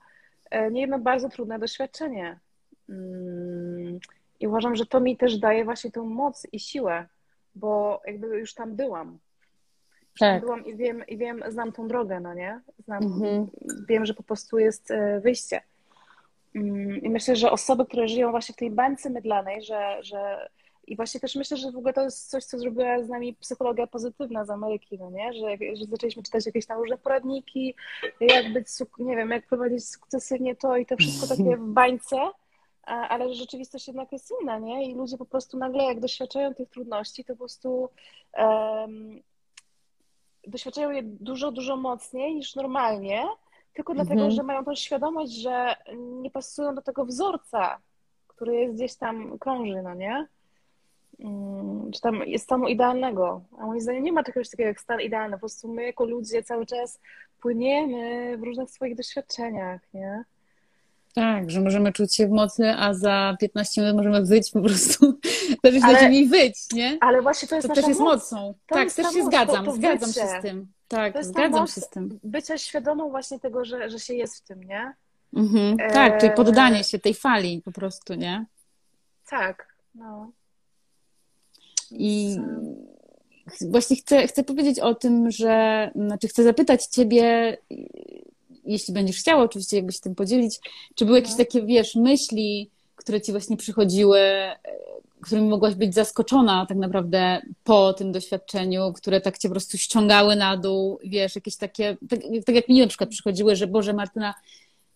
e, nie jedno bardzo trudne doświadczenie. Mm, I uważam, że to mi też daje właśnie tą moc i siłę, bo jakby już tam byłam. Tak. Byłam i wiem, i wiem, znam tą drogę, no nie? Znam, mhm. Wiem, że po prostu jest e, wyjście. Mm, I myślę, że osoby, które żyją właśnie w tej bańce mydlanej, że, że i właśnie też myślę, że w ogóle to jest coś, co zrobiła z nami psychologia pozytywna z Ameryki, no nie? Że, że zaczęliśmy czytać jakieś tam różne poradniki, jak być, nie wiem, jak prowadzić sukcesywnie to i to wszystko takie w bańce, ale rzeczywistość jednak jest inna, nie? I ludzie po prostu nagle, jak doświadczają tych trudności, to po prostu um, doświadczają je dużo, dużo mocniej niż normalnie, tylko dlatego, mhm. że mają też świadomość, że nie pasują do tego wzorca, który jest gdzieś tam krąży, no nie? Mm, czy tam jest stanu idealnego. A moim zdaniem nie ma czegoś takiego jak stan idealny. Po prostu my jako ludzie cały czas płyniemy w różnych swoich doświadczeniach, nie? Tak, że możemy czuć się w mocy, a za 15 minut możemy wyjść po prostu, <laughs> ale, na ziemi wyjść, nie? Ale właśnie to jest To też jest mocą. To tak, jest też się moc, zgadzam, to, to zgadzam się z tym. Tak, zgadzam się z tym. Bycia świadomą właśnie tego, że, że się jest w tym, nie? Mhm, e... Tak, czyli poddanie się tej fali po prostu, nie? Tak, no. I właśnie chcę, chcę powiedzieć o tym, że, znaczy chcę zapytać Ciebie, jeśli będziesz chciała oczywiście jakbyś się tym podzielić, czy były jakieś no. takie, wiesz, myśli, które Ci właśnie przychodziły, którymi mogłaś być zaskoczona tak naprawdę po tym doświadczeniu, które tak Cię po prostu ściągały na dół, wiesz, jakieś takie, tak, tak jak mi na przykład przychodziły, że Boże Martyna,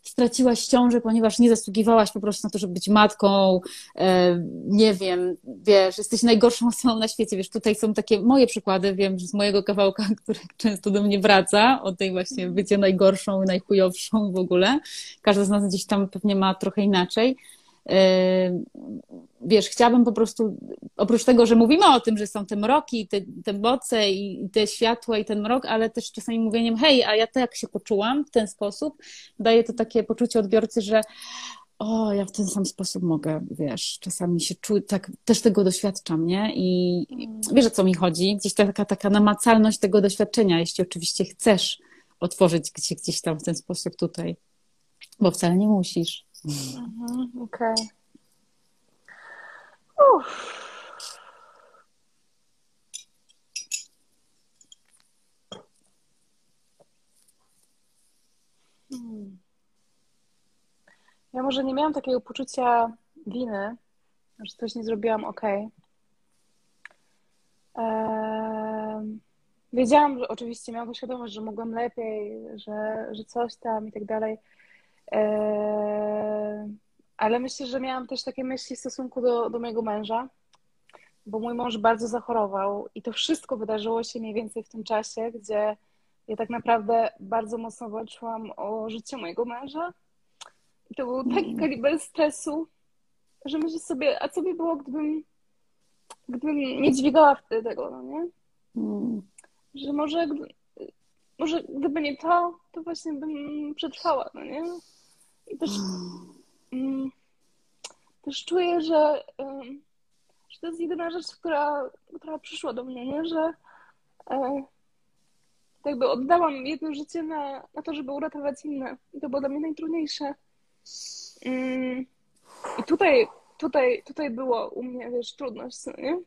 straciłaś ciążę, ponieważ nie zasługiwałaś po prostu na to, żeby być matką, e, nie wiem, wiesz, jesteś najgorszą osobą na świecie, wiesz, tutaj są takie moje przykłady, wiem, że z mojego kawałka, <laughs> który często do mnie wraca, o tej właśnie bycie najgorszą, najchujowszą w ogóle. Każda z nas gdzieś tam pewnie ma trochę inaczej wiesz, chciałabym po prostu, oprócz tego, że mówimy o tym, że są te mroki, te, te boce i te światła i ten mrok, ale też czasami mówieniem, hej, a ja tak się poczułam w ten sposób, daje to takie poczucie odbiorcy, że o, ja w ten sam sposób mogę, wiesz, czasami się czuję, tak, też tego doświadczam, nie? I mm. wiesz, o co mi chodzi? Gdzieś taka, taka namacalność tego doświadczenia, jeśli oczywiście chcesz otworzyć się gdzieś tam w ten sposób tutaj, bo wcale nie musisz. Mhm, Okej. Okay. Hmm. Ja może nie miałam takiego poczucia winy, że coś nie zrobiłam ok. Eee, wiedziałam, że oczywiście miałam świadomość, że mogłam lepiej, że, że coś tam i tak dalej. Eee, ale myślę, że miałam też takie myśli w stosunku do, do mojego męża, bo mój mąż bardzo zachorował i to wszystko wydarzyło się mniej więcej w tym czasie, gdzie ja tak naprawdę bardzo mocno walczyłam o życie mojego męża. I to był taki mm. kaliber stresu, że myślę sobie, a co by było, gdybym, gdybym nie dźwigała wtedy tego, no nie? Mm. Że może, może gdyby nie to, to właśnie bym przetrwała, no nie? I też, um, też czuję, że, um, że to jest jedyna rzecz, która, która przyszła do mnie, nie? że e, jakby oddałam jedno życie na, na to, żeby uratować inne. I to było dla mnie najtrudniejsze. Um, I tutaj, tutaj, tutaj było u mnie, wiesz, trudność, nie?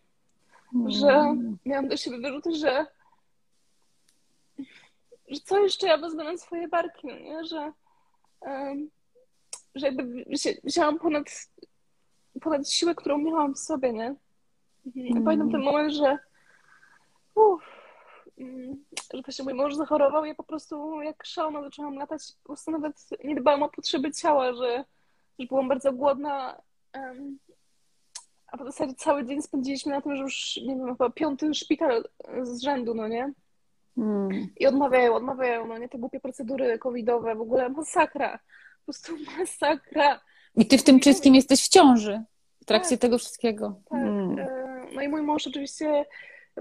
Że mm. miałam do siebie wyrzuty, że, że co jeszcze ja wezmę na swoje barki, no nie? Że, um, że jakby wzięłam ponad, ponad siłę, którą miałam w sobie, nie? Mm. Pamiętam ten moment, że uff, mm, że właśnie mój mąż zachorował, ja po prostu jak szalona zaczęłam latać, po prostu nawet nie dbałam o potrzeby ciała, że, że byłam bardzo głodna, um, a w zasadzie cały dzień spędziliśmy na tym, że już, nie wiem, chyba piąty szpital z rzędu, no nie? Mm. I odmawiają, odmawiają, no nie, te głupie procedury covidowe, w ogóle masakra prostu masakra. I ty w tym wszystkim jesteś w ciąży w trakcie tak, tego wszystkiego. Tak. Hmm. No i mój mąż oczywiście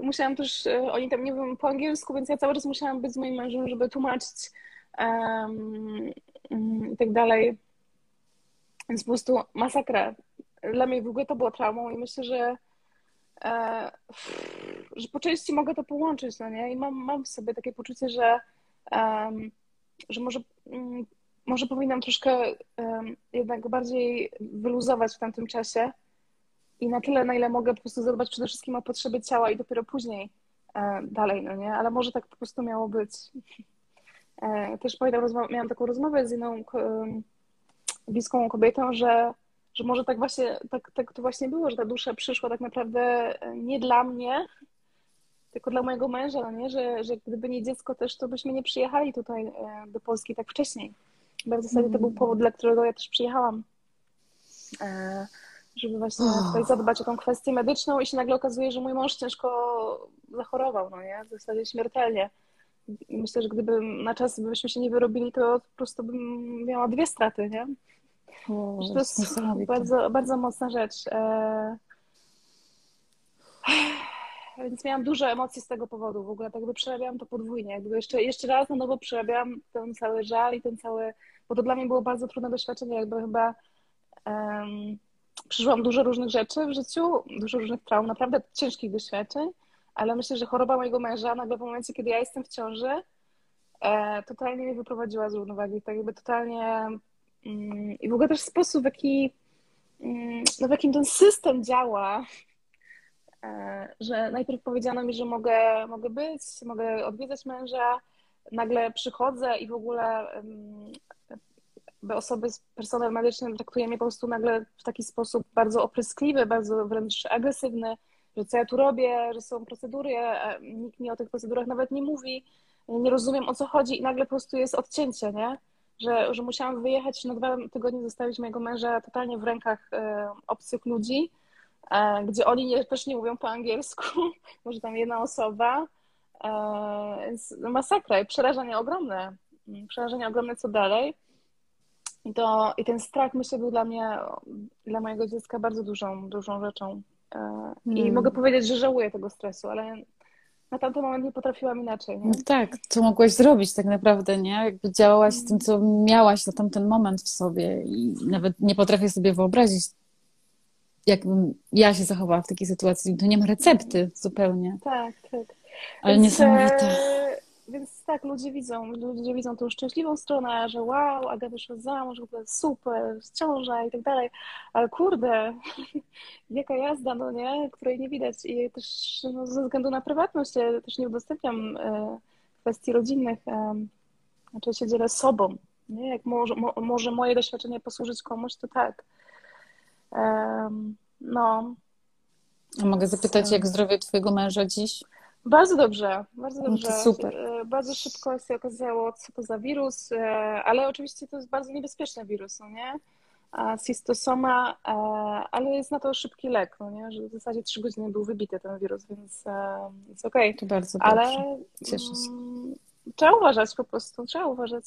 musiałam też, e, oni tam nie wiem po angielsku, więc ja cały czas musiałam być z moim mężem, żeby tłumaczyć um, i tak dalej. Więc po prostu masakra. Dla mnie w ogóle to było traumą i myślę, że e, że po części mogę to połączyć, no nie? I mam, mam w sobie takie poczucie, że um, że może um, może powinnam troszkę um, jednak bardziej wyluzować w tamtym czasie i na tyle, na ile mogę po prostu zadbać przede wszystkim o potrzeby ciała i dopiero później e, dalej, no nie? Ale może tak po prostu miało być. E, też pamiętam, miałam taką rozmowę z inną bliską kobietą, że, że może tak właśnie, tak, tak to właśnie było, że ta dusza przyszła tak naprawdę e, nie dla mnie, tylko dla mojego męża, no nie? Że, że gdyby nie dziecko też, to byśmy nie przyjechali tutaj e, do Polski tak wcześniej. W zasadzie to był mm. powód, dla którego ja też przyjechałam. E, żeby właśnie tutaj zadbać o tą kwestię medyczną i się nagle okazuje, że mój mąż ciężko zachorował, no nie? W zasadzie śmiertelnie. Myślę, że gdyby na czas byśmy się nie wyrobili, to po prostu bym miała dwie straty, nie? O, to jest bardzo, bardzo mocna rzecz. E... Więc miałam dużo emocji z tego powodu. W ogóle tak jakby przerabiałam to podwójnie. Jakby jeszcze, jeszcze raz na nowo przerabiałam ten cały żal i ten cały bo to dla mnie było bardzo trudne doświadczenie, jakby chyba um, przeżyłam dużo różnych rzeczy w życiu, dużo różnych traum, naprawdę ciężkich doświadczeń, ale myślę, że choroba mojego męża nagle w momencie, kiedy ja jestem w ciąży, e, totalnie mnie wyprowadziła z równowagi, tak jakby totalnie mm, i w ogóle też sposób, w jaki, mm, no w jakim ten system działa, e, że najpierw powiedziano mi, że mogę, mogę być, mogę odwiedzać męża, nagle przychodzę i w ogóle osoby z personel medycznym traktuje mnie po prostu nagle w taki sposób bardzo opryskliwy, bardzo wręcz agresywny, że co ja tu robię, że są procedury, nikt mi o tych procedurach nawet nie mówi, nie rozumiem o co chodzi i nagle po prostu jest odcięcie, nie? że, że musiałam wyjechać na dwa tygodnie, zostawić mojego męża totalnie w rękach e, obcych ludzi, e, gdzie oni nie, też nie mówią po angielsku, <laughs> może tam jedna osoba. E, więc masakra i przerażenie ogromne. Przerażenie ogromne, co dalej. I, to, I ten strach, myślę, był dla mnie, dla mojego dziecka bardzo dużą, dużą rzeczą. I hmm. mogę powiedzieć, że żałuję tego stresu, ale na tamten moment nie potrafiłam inaczej. Nie? No tak, co mogłaś zrobić tak naprawdę, nie? Jakby działałaś z tym, co miałaś na tamten moment w sobie i nawet nie potrafię sobie wyobrazić, jakbym ja się zachowała w takiej sytuacji. To nie ma recepty zupełnie. Tak, tak. Ale Więc, niesamowite. Więc tak, ludzie widzą, ludzie widzą tą szczęśliwą stronę, że wow, Aga wyszła za mąż, w ogóle super, ciąża i tak dalej, ale kurde, <laughs> jaka jazda, no nie, której nie widać i też no, ze względu na prywatność ja też nie udostępniam e, kwestii rodzinnych, e, znaczy się dzielę sobą, nie, jak może, mo, może moje doświadczenie posłużyć komuś, to tak. No. A mogę zapytać, jak zdrowie twojego męża dziś? Bardzo dobrze, bardzo no dobrze. No super. E, bardzo szybko się okazało, co to za wirus, e, ale oczywiście to jest bardzo niebezpieczny wirus, no nie? Cystosoma, e, ale jest na to szybki lek, no nie? Że w zasadzie trzy godziny był wybity ten wirus, więc jest okej. Okay. To bardzo ale, dobrze. Cieszę się. Mm, trzeba uważać po prostu, trzeba uważać.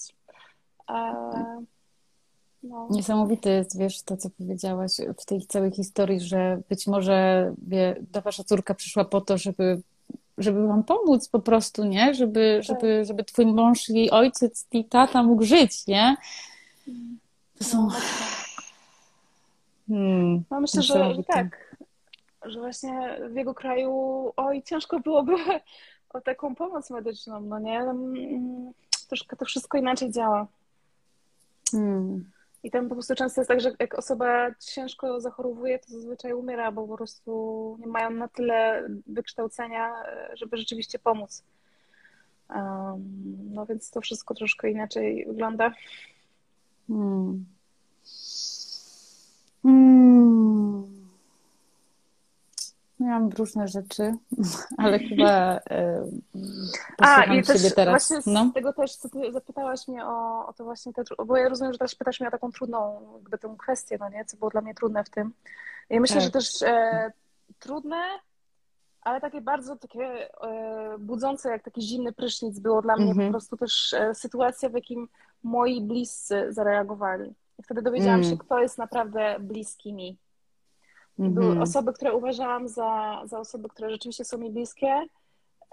No. Niesamowite jest, wiesz, to, co powiedziałaś w tej całej historii, że być może wie, ta wasza córka przyszła po to, żeby żeby wam pomóc po prostu, nie? Żeby, tak. żeby, żeby twój mąż, jej ojciec i tata mógł żyć, nie? To są... No, hmm, no myślę, że, że tak. Że właśnie w jego kraju oj, ciężko byłoby <laughs> o taką pomoc medyczną, no nie? Mm, troszkę to wszystko inaczej działa. Hmm. I tam po prostu często jest tak, że jak osoba ciężko zachorowuje, to zazwyczaj umiera, bo po prostu nie mają na tyle wykształcenia, żeby rzeczywiście pomóc. Um, no więc to wszystko troszkę inaczej wygląda. Hmm. Hmm. Miałam różne rzeczy, <laughs> ale chyba e, A, i też teraz. właśnie no. z tego też, co ty zapytałaś mnie o, o to właśnie, te, bo ja rozumiem, że też pytasz mnie o taką trudną jakby tę kwestię, no nie, co było dla mnie trudne w tym. Ja myślę, tak. że też e, trudne, ale takie bardzo takie e, budzące, jak taki zimny prysznic było dla mnie mm -hmm. po mhm. prostu też e, sytuacja, w jakim moi bliscy zareagowali. I wtedy dowiedziałam mm. się, kto jest naprawdę bliski mi były mhm. osoby, które uważałam za, za osoby, które rzeczywiście są mi bliskie.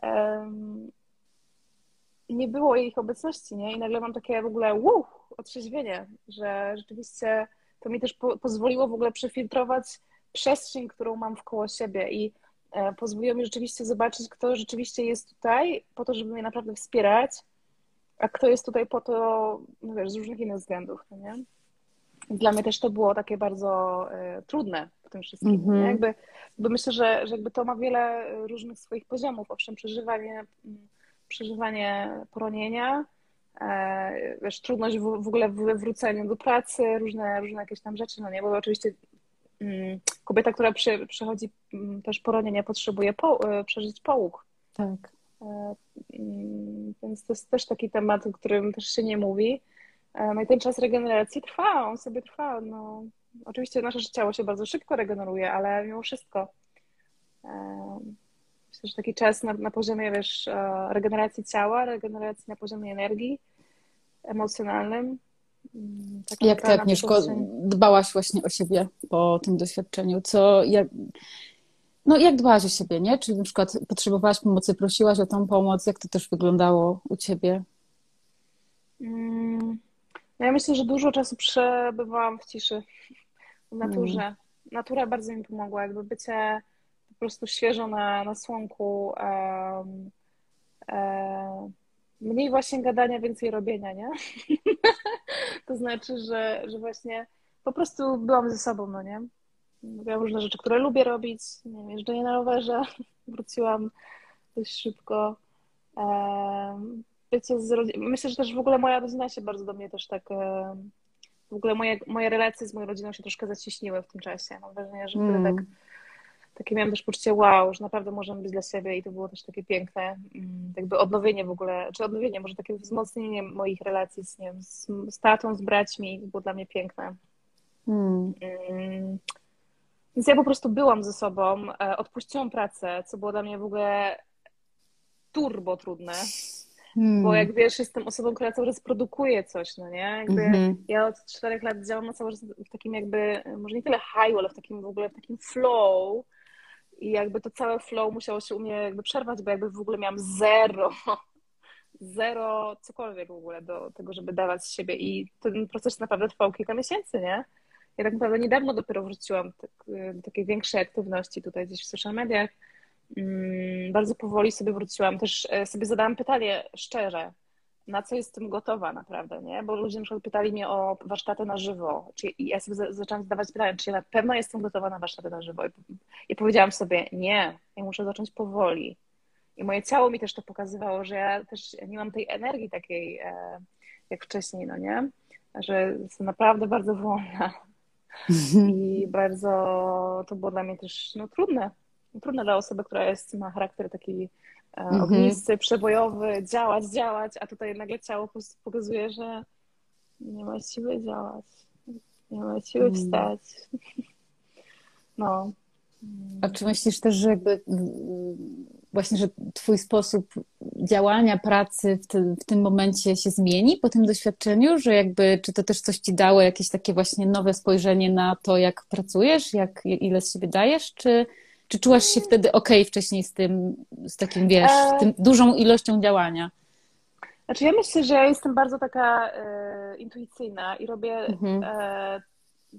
Um, nie było ich obecności, nie? I nagle mam takie w ogóle wow, otrzeźwienie, że rzeczywiście to mi też po, pozwoliło w ogóle przefiltrować przestrzeń, którą mam wkoło siebie i e, pozwoliło mi rzeczywiście zobaczyć, kto rzeczywiście jest tutaj po to, żeby mnie naprawdę wspierać, a kto jest tutaj po to, no wiesz, z różnych innych względów, no nie? Dla mnie też to było takie bardzo e, trudne w tym wszystkim. Mm -hmm. Jakby, jakby myślę, że, że jakby to ma wiele różnych swoich poziomów. Owszem, przeżywanie, mm, przeżywanie poronienia, e, wiesz, trudność w, w ogóle w wróceniu do pracy, różne, różne jakieś tam rzeczy, no nie, bo oczywiście mm, kobieta, która przy, przychodzi mm, też poronienie, potrzebuje po, e, przeżyć połóg. Tak. Więc to jest też taki temat, o którym też się nie mówi. No i ten czas regeneracji trwa, on sobie trwa. No, oczywiście nasze ciało się bardzo szybko regeneruje, ale mimo wszystko myślę, że taki czas na, na poziomie, wiesz, e, regeneracji ciała, regeneracji na poziomie energii emocjonalnym. Mm, jak ty, Agnieszko, dbałaś właśnie o siebie po tym doświadczeniu? Co, jak, no jak dbałaś o siebie, nie? Czy na przykład potrzebowałaś pomocy, prosiłaś o tą pomoc? Jak to też wyglądało u ciebie? Mm, ja myślę, że dużo czasu przebywałam w ciszy, w naturze. Mm. Natura bardzo mi pomogła, jakby bycie po prostu świeżo na, na słonku. Um, um, mniej właśnie gadania, więcej robienia, nie? <laughs> to znaczy, że, że właśnie po prostu byłam ze sobą, no nie? Robiłam różne rzeczy, które lubię robić. Nie wiem, jeżdżenie na rowerze. <laughs> Wróciłam dość szybko. Um, bycie z rodziną. Myślę, że też w ogóle moja rodzina się bardzo do mnie też tak. W ogóle moje, moje relacje z moją rodziną się troszkę zacieśniły w tym czasie. Mam wrażenie, że wtedy mm. tak takie miałam też poczucie wow, że naprawdę możemy być dla siebie i to było też takie piękne, mm, jakby odnowienie w ogóle, czy odnowienie, może takie wzmocnienie moich relacji z, nie wiem, z, z tatą, z braćmi, to było dla mnie piękne. Hmm. Mm. Więc ja po prostu byłam ze sobą, e, odpuściłam pracę, co było dla mnie w ogóle turbo trudne. Hmm. Bo jak wiesz, jestem osobą, która cały czas produkuje coś, no nie? Jakby mm-hmm. Ja od czterech lat działam na cały czas w takim jakby, może nie tyle high, ale w takim w ogóle w takim flow. I jakby to całe flow musiało się u mnie jakby przerwać, bo jakby w ogóle miałam zero, <laughs> zero cokolwiek w ogóle do tego, żeby dawać z siebie. I ten proces naprawdę trwał kilka miesięcy, nie? Ja tak naprawdę niedawno dopiero wróciłam do takiej większej aktywności tutaj gdzieś w social mediach bardzo powoli sobie wróciłam. Też e, sobie zadałam pytanie szczerze, na co jestem gotowa naprawdę, nie? Bo ludzie na przykład pytali mnie o warsztaty na żywo. Czy, I ja sobie zaczęłam zadawać pytanie, czy ja na pewno jestem gotowa na warsztaty na żywo. I, I powiedziałam sobie, nie, ja muszę zacząć powoli. I moje ciało mi też to pokazywało, że ja też nie mam tej energii takiej e, jak wcześniej, no nie? Że jestem naprawdę bardzo wolna. <laughs> I bardzo to było dla mnie też no, trudne, trudne dla osoby, która jest, ma charakter taki mm -hmm. ognisty, przebojowy, działać, działać, a tutaj nagle ciało pokazuje, że nie ma siły działać, nie ma siły mm. wstać. <laughs> No. A czy myślisz też, że jakby właśnie, że twój sposób działania, pracy w, w tym momencie się zmieni po tym doświadczeniu, że jakby, czy to też coś ci dało, jakieś takie właśnie nowe spojrzenie na to, jak pracujesz, jak, ile z siebie dajesz, czy, czy czułaś się wtedy ok wcześniej z tym, z takim, wiesz, e... tym dużą ilością działania? Znaczy ja myślę, że ja jestem bardzo taka e, intuicyjna i robię mhm. e,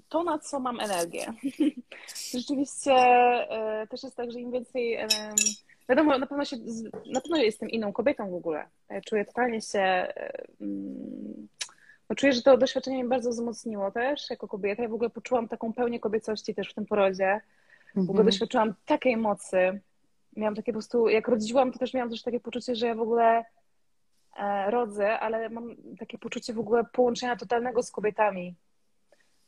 to, na co mam energię. <laughs> Rzeczywiście e, też jest tak, że im więcej wiadomo, na pewno, się, na pewno jestem inną kobietą w ogóle. E, czuję totalnie się e, mm, no czuję, że to doświadczenie mnie bardzo wzmocniło też jako kobieta. Ja w ogóle poczułam taką pełnię kobiecości też w tym porodzie. W ogóle mhm. doświadczyłam takiej mocy. Miałam takie po prostu, jak rodziłam, to też miałam też takie poczucie, że ja w ogóle e, rodzę, ale mam takie poczucie w ogóle połączenia totalnego z kobietami.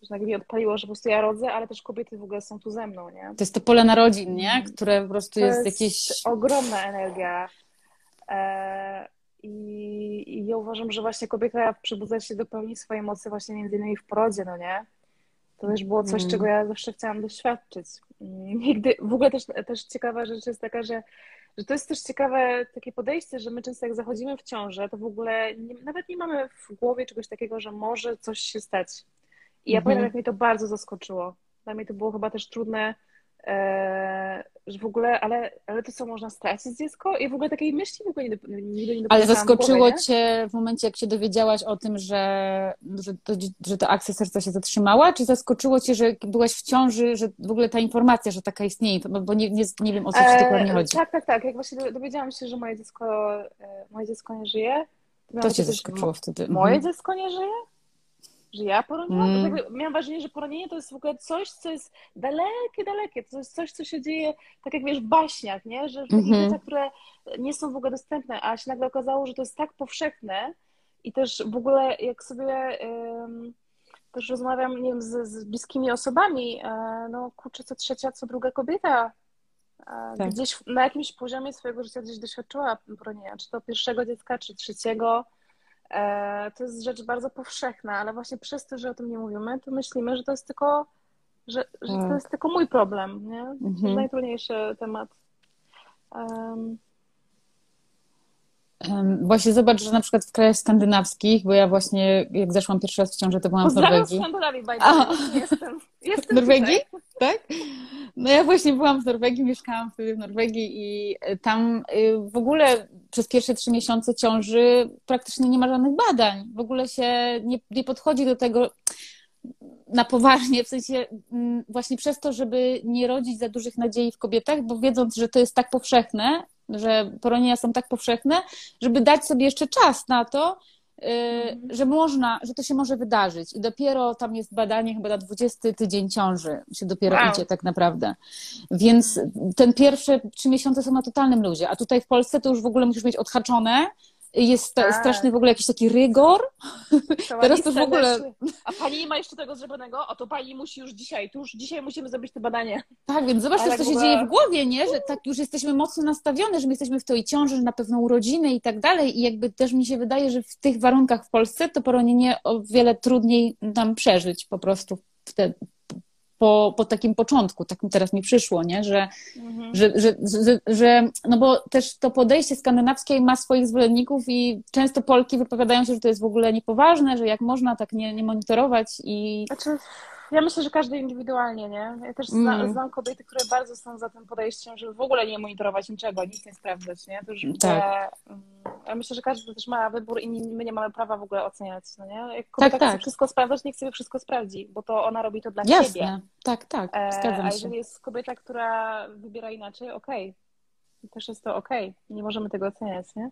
Że tak mi odpaliło, że po prostu ja rodzę, ale też kobiety w ogóle są tu ze mną, nie? To jest to pole narodzin, nie? Mhm. Które po prostu jest, jest jakieś... ogromna energia. E, i, I ja uważam, że właśnie kobieta przebudza się do pełni swojej mocy właśnie między innymi w porodzie, no nie? To też było coś, mm. czego ja zawsze chciałam doświadczyć. Nigdy, w ogóle też, też ciekawa rzecz jest taka, że, że to jest też ciekawe takie podejście, że my często jak zachodzimy w ciążę, to w ogóle nie, nawet nie mamy w głowie czegoś takiego, że może coś się stać. I ja mm -hmm. pamiętam, jak mnie to bardzo zaskoczyło. Dla mnie to było chyba też trudne że w ogóle, ale, ale to co, można stracić dziecko? I w ogóle takiej myśli w ogóle nie, nigdy nie Ale zaskoczyło cię w momencie, jak się dowiedziałaś o tym, że, że, to, że ta akcja serca się zatrzymała? Czy zaskoczyło cię, że byłaś w ciąży, że w ogóle ta informacja, że taka istnieje? Bo nie, nie, nie wiem, o co ci e, dokładnie chodzi. Tak, tak, tak. Jak właśnie dowiedziałam się, że moje dziecko, e, moje dziecko nie żyje, to, to cię zaskoczyło wtedy. Moje mhm. dziecko nie żyje? Że ja poroniłam. Mm. Tak miałam wrażenie, że poronienie to jest w ogóle coś, co jest dalekie, dalekie. To jest coś, co się dzieje, tak jak wiesz, w baśniach, nie? Że, że mm -hmm. rzeczach, które nie są w ogóle dostępne, a się nagle okazało, że to jest tak powszechne i też w ogóle jak sobie um, też rozmawiam, nie wiem, z, z bliskimi osobami, e, no kurczę, co trzecia, co druga kobieta e, tak. gdzieś na jakimś poziomie swojego życia gdzieś doświadczyła poronienia, czy to pierwszego dziecka, czy trzeciego, to jest rzecz bardzo powszechna, ale właśnie przez to, że o tym nie mówimy, to myślimy, że to jest tylko, że, że to tak. jest tylko mój problem, nie? To jest mhm. najtrudniejszy temat. Um, Właśnie zobacz, że na przykład w krajach skandynawskich, bo ja właśnie jak zeszłam pierwszy raz w ciąży, to byłam w Norwegii. Skandynawii, by jestem. jestem Norwegii? Tak? No ja właśnie byłam w Norwegii, mieszkałam wtedy w Norwegii i e, tam y, w ogóle przez pierwsze trzy miesiące ciąży praktycznie nie ma żadnych badań. W ogóle się nie, nie podchodzi do tego na poważnie, w sensie mm, właśnie przez to, żeby nie rodzić za dużych nadziei w kobietach, bo wiedząc, że to jest tak powszechne, że poronienia są tak powszechne, żeby dać sobie jeszcze czas na to, mhm. że można, że to się może wydarzyć. I dopiero tam jest badanie chyba na 20 tydzień ciąży się dopiero wow. idzie tak naprawdę. Więc ten pierwsze trzy miesiące są na totalnym luzie, a tutaj w Polsce to już w ogóle musisz mieć odhaczone, jest tak. straszny w ogóle jakiś taki rygor. <laughs> Teraz to w ogóle... A pani nie ma jeszcze tego zrobionego? O to pani musi już dzisiaj, tu już dzisiaj musimy zrobić to badanie. Tak, więc zobacz co się dzieje w głowie, nie? Że tak już jesteśmy mocno nastawione, że my jesteśmy w tej ciąży, że na pewno urodziny i tak dalej i jakby też mi się wydaje, że w tych warunkach w Polsce to poronienie o wiele trudniej nam przeżyć po prostu wtedy po, po takim początku, tak teraz mi przyszło, nie? Że, mhm. że, że, że, że, no bo też to podejście skandynawskie ma swoich zwolenników i często Polki wypowiadają się, że to jest w ogóle niepoważne, że jak można tak nie, nie monitorować i... Znaczy, ja myślę, że każdy indywidualnie, nie? Ja też zna, mm. znam kobiety, które bardzo są za tym podejściem, żeby w ogóle nie monitorować niczego, nic nie sprawdzać, nie? To już tak. Mm, ja myślę, że każdy też ma wybór i my nie mamy prawa w ogóle oceniać, no nie? Jak kobieta tak, chce tak. wszystko sprawdzać, niech sobie wszystko sprawdzi, bo to ona robi to dla Jasne. siebie. Tak, tak, e, zgadzam A jeżeli jest kobieta, która wybiera inaczej, okej, okay. też jest to okej, okay. nie możemy tego oceniać, nie?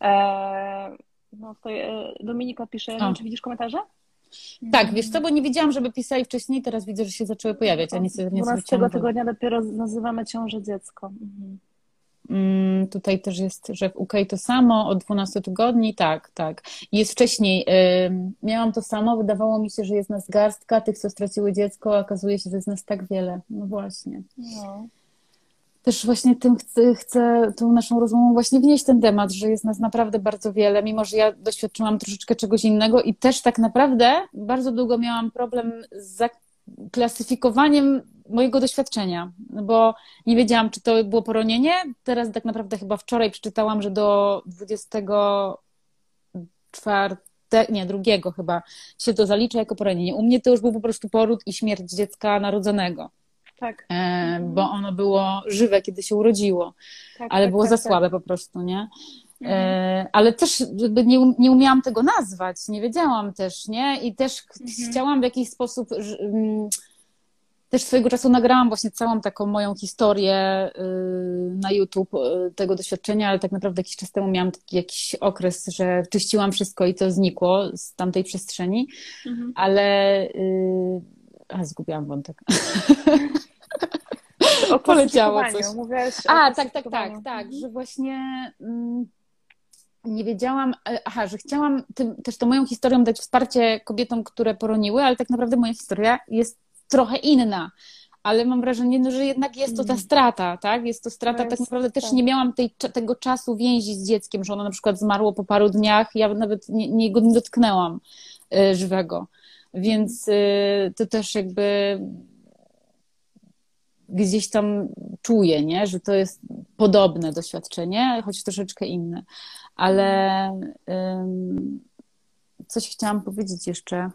E, no tutaj e, Dominika pisze, nie czy widzisz komentarze? Tak, wiesz co, bo nie wiedziałam, żeby pisali wcześniej, teraz widzę, że się zaczęły pojawiać, a nic nie 12 tygodnia dopiero nazywamy ciążę dziecko. Mhm. Mm, tutaj też jest, że w UK to samo, od 12 tygodni, tak, tak. Jest wcześniej, miałam to samo, wydawało mi się, że jest nas garstka tych, co straciły dziecko, a okazuje się, że jest nas tak wiele. No właśnie. No też właśnie tym chcę, chcę tą naszą rozmową właśnie wnieść ten temat, że jest nas naprawdę bardzo wiele, mimo że ja doświadczyłam troszeczkę czegoś innego i też tak naprawdę bardzo długo miałam problem z klasyfikowaniem mojego doświadczenia, bo nie wiedziałam, czy to było poronienie. Teraz tak naprawdę chyba wczoraj przeczytałam, że do 24, nie, drugiego chyba się to zalicza jako poronienie. U mnie to już był po prostu poród i śmierć dziecka narodzonego. Tak. E, bo ono było żywe, kiedy się urodziło, tak, ale tak, było tak, za tak. słabe po prostu, nie? E, mhm. ale też nie, um, nie umiałam tego nazwać, nie wiedziałam też, nie? I też mhm. chciałam w jakiś sposób. Mm, też swojego czasu nagrałam właśnie całą taką moją historię y, na YouTube y, tego doświadczenia, ale tak naprawdę jakiś czas temu miałam taki jakiś okres, że czyściłam wszystko i to znikło z tamtej przestrzeni, mhm. ale. Y, a, zgubiłam wątek. <laughs> O poleciało coś. Mówiłaś A, tak, tak, tak, tak, że właśnie mm, nie wiedziałam, e, aha, że chciałam tym, też tą moją historią dać wsparcie kobietom, które poroniły, ale tak naprawdę moja historia jest trochę inna. Ale mam wrażenie, no, że jednak jest to ta mm. strata, tak? Jest to strata, tak naprawdę też tak. nie miałam tej, tego czasu więzi z dzieckiem, że ono na przykład zmarło po paru dniach, ja nawet nie, nie go nie dotknęłam y, żywego. Więc y, to też jakby gdzieś tam czuję, nie? że to jest podobne doświadczenie, choć troszeczkę inne. Ale um, coś chciałam powiedzieć jeszcze.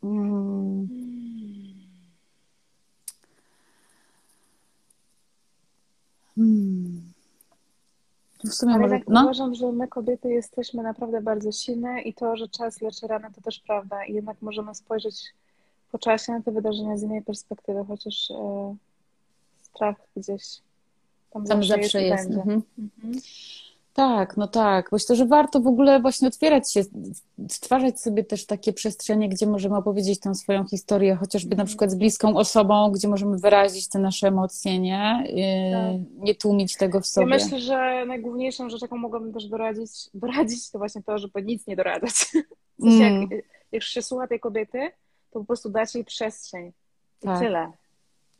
Hmm. Hmm. W sumie Ale może... no? uważam, że my kobiety jesteśmy naprawdę bardzo silne i to, że czas leczy rany, to też prawda. I jednak możemy spojrzeć po czasie na te wydarzenia z innej perspektywy, chociaż e, strach gdzieś tam, tam zawsze, zawsze jest. jest. Mhm. Mhm. Tak, no tak. Myślę, że warto w ogóle właśnie otwierać się, stwarzać sobie też takie przestrzenie, gdzie możemy opowiedzieć tą swoją historię, chociażby na mhm. przykład z bliską osobą, gdzie możemy wyrazić te nasze emocje, nie? Tak. Nie tłumić tego w sobie. Ja myślę, że najgłówniejszą rzecz, jaką mogłabym też doradzić, <laughs> doradzić to właśnie to, żeby nic nie doradzać. W sensie, mm. jak, jak już się słucha tej kobiety, to po prostu dać jej przestrzeń. I tak. tyle.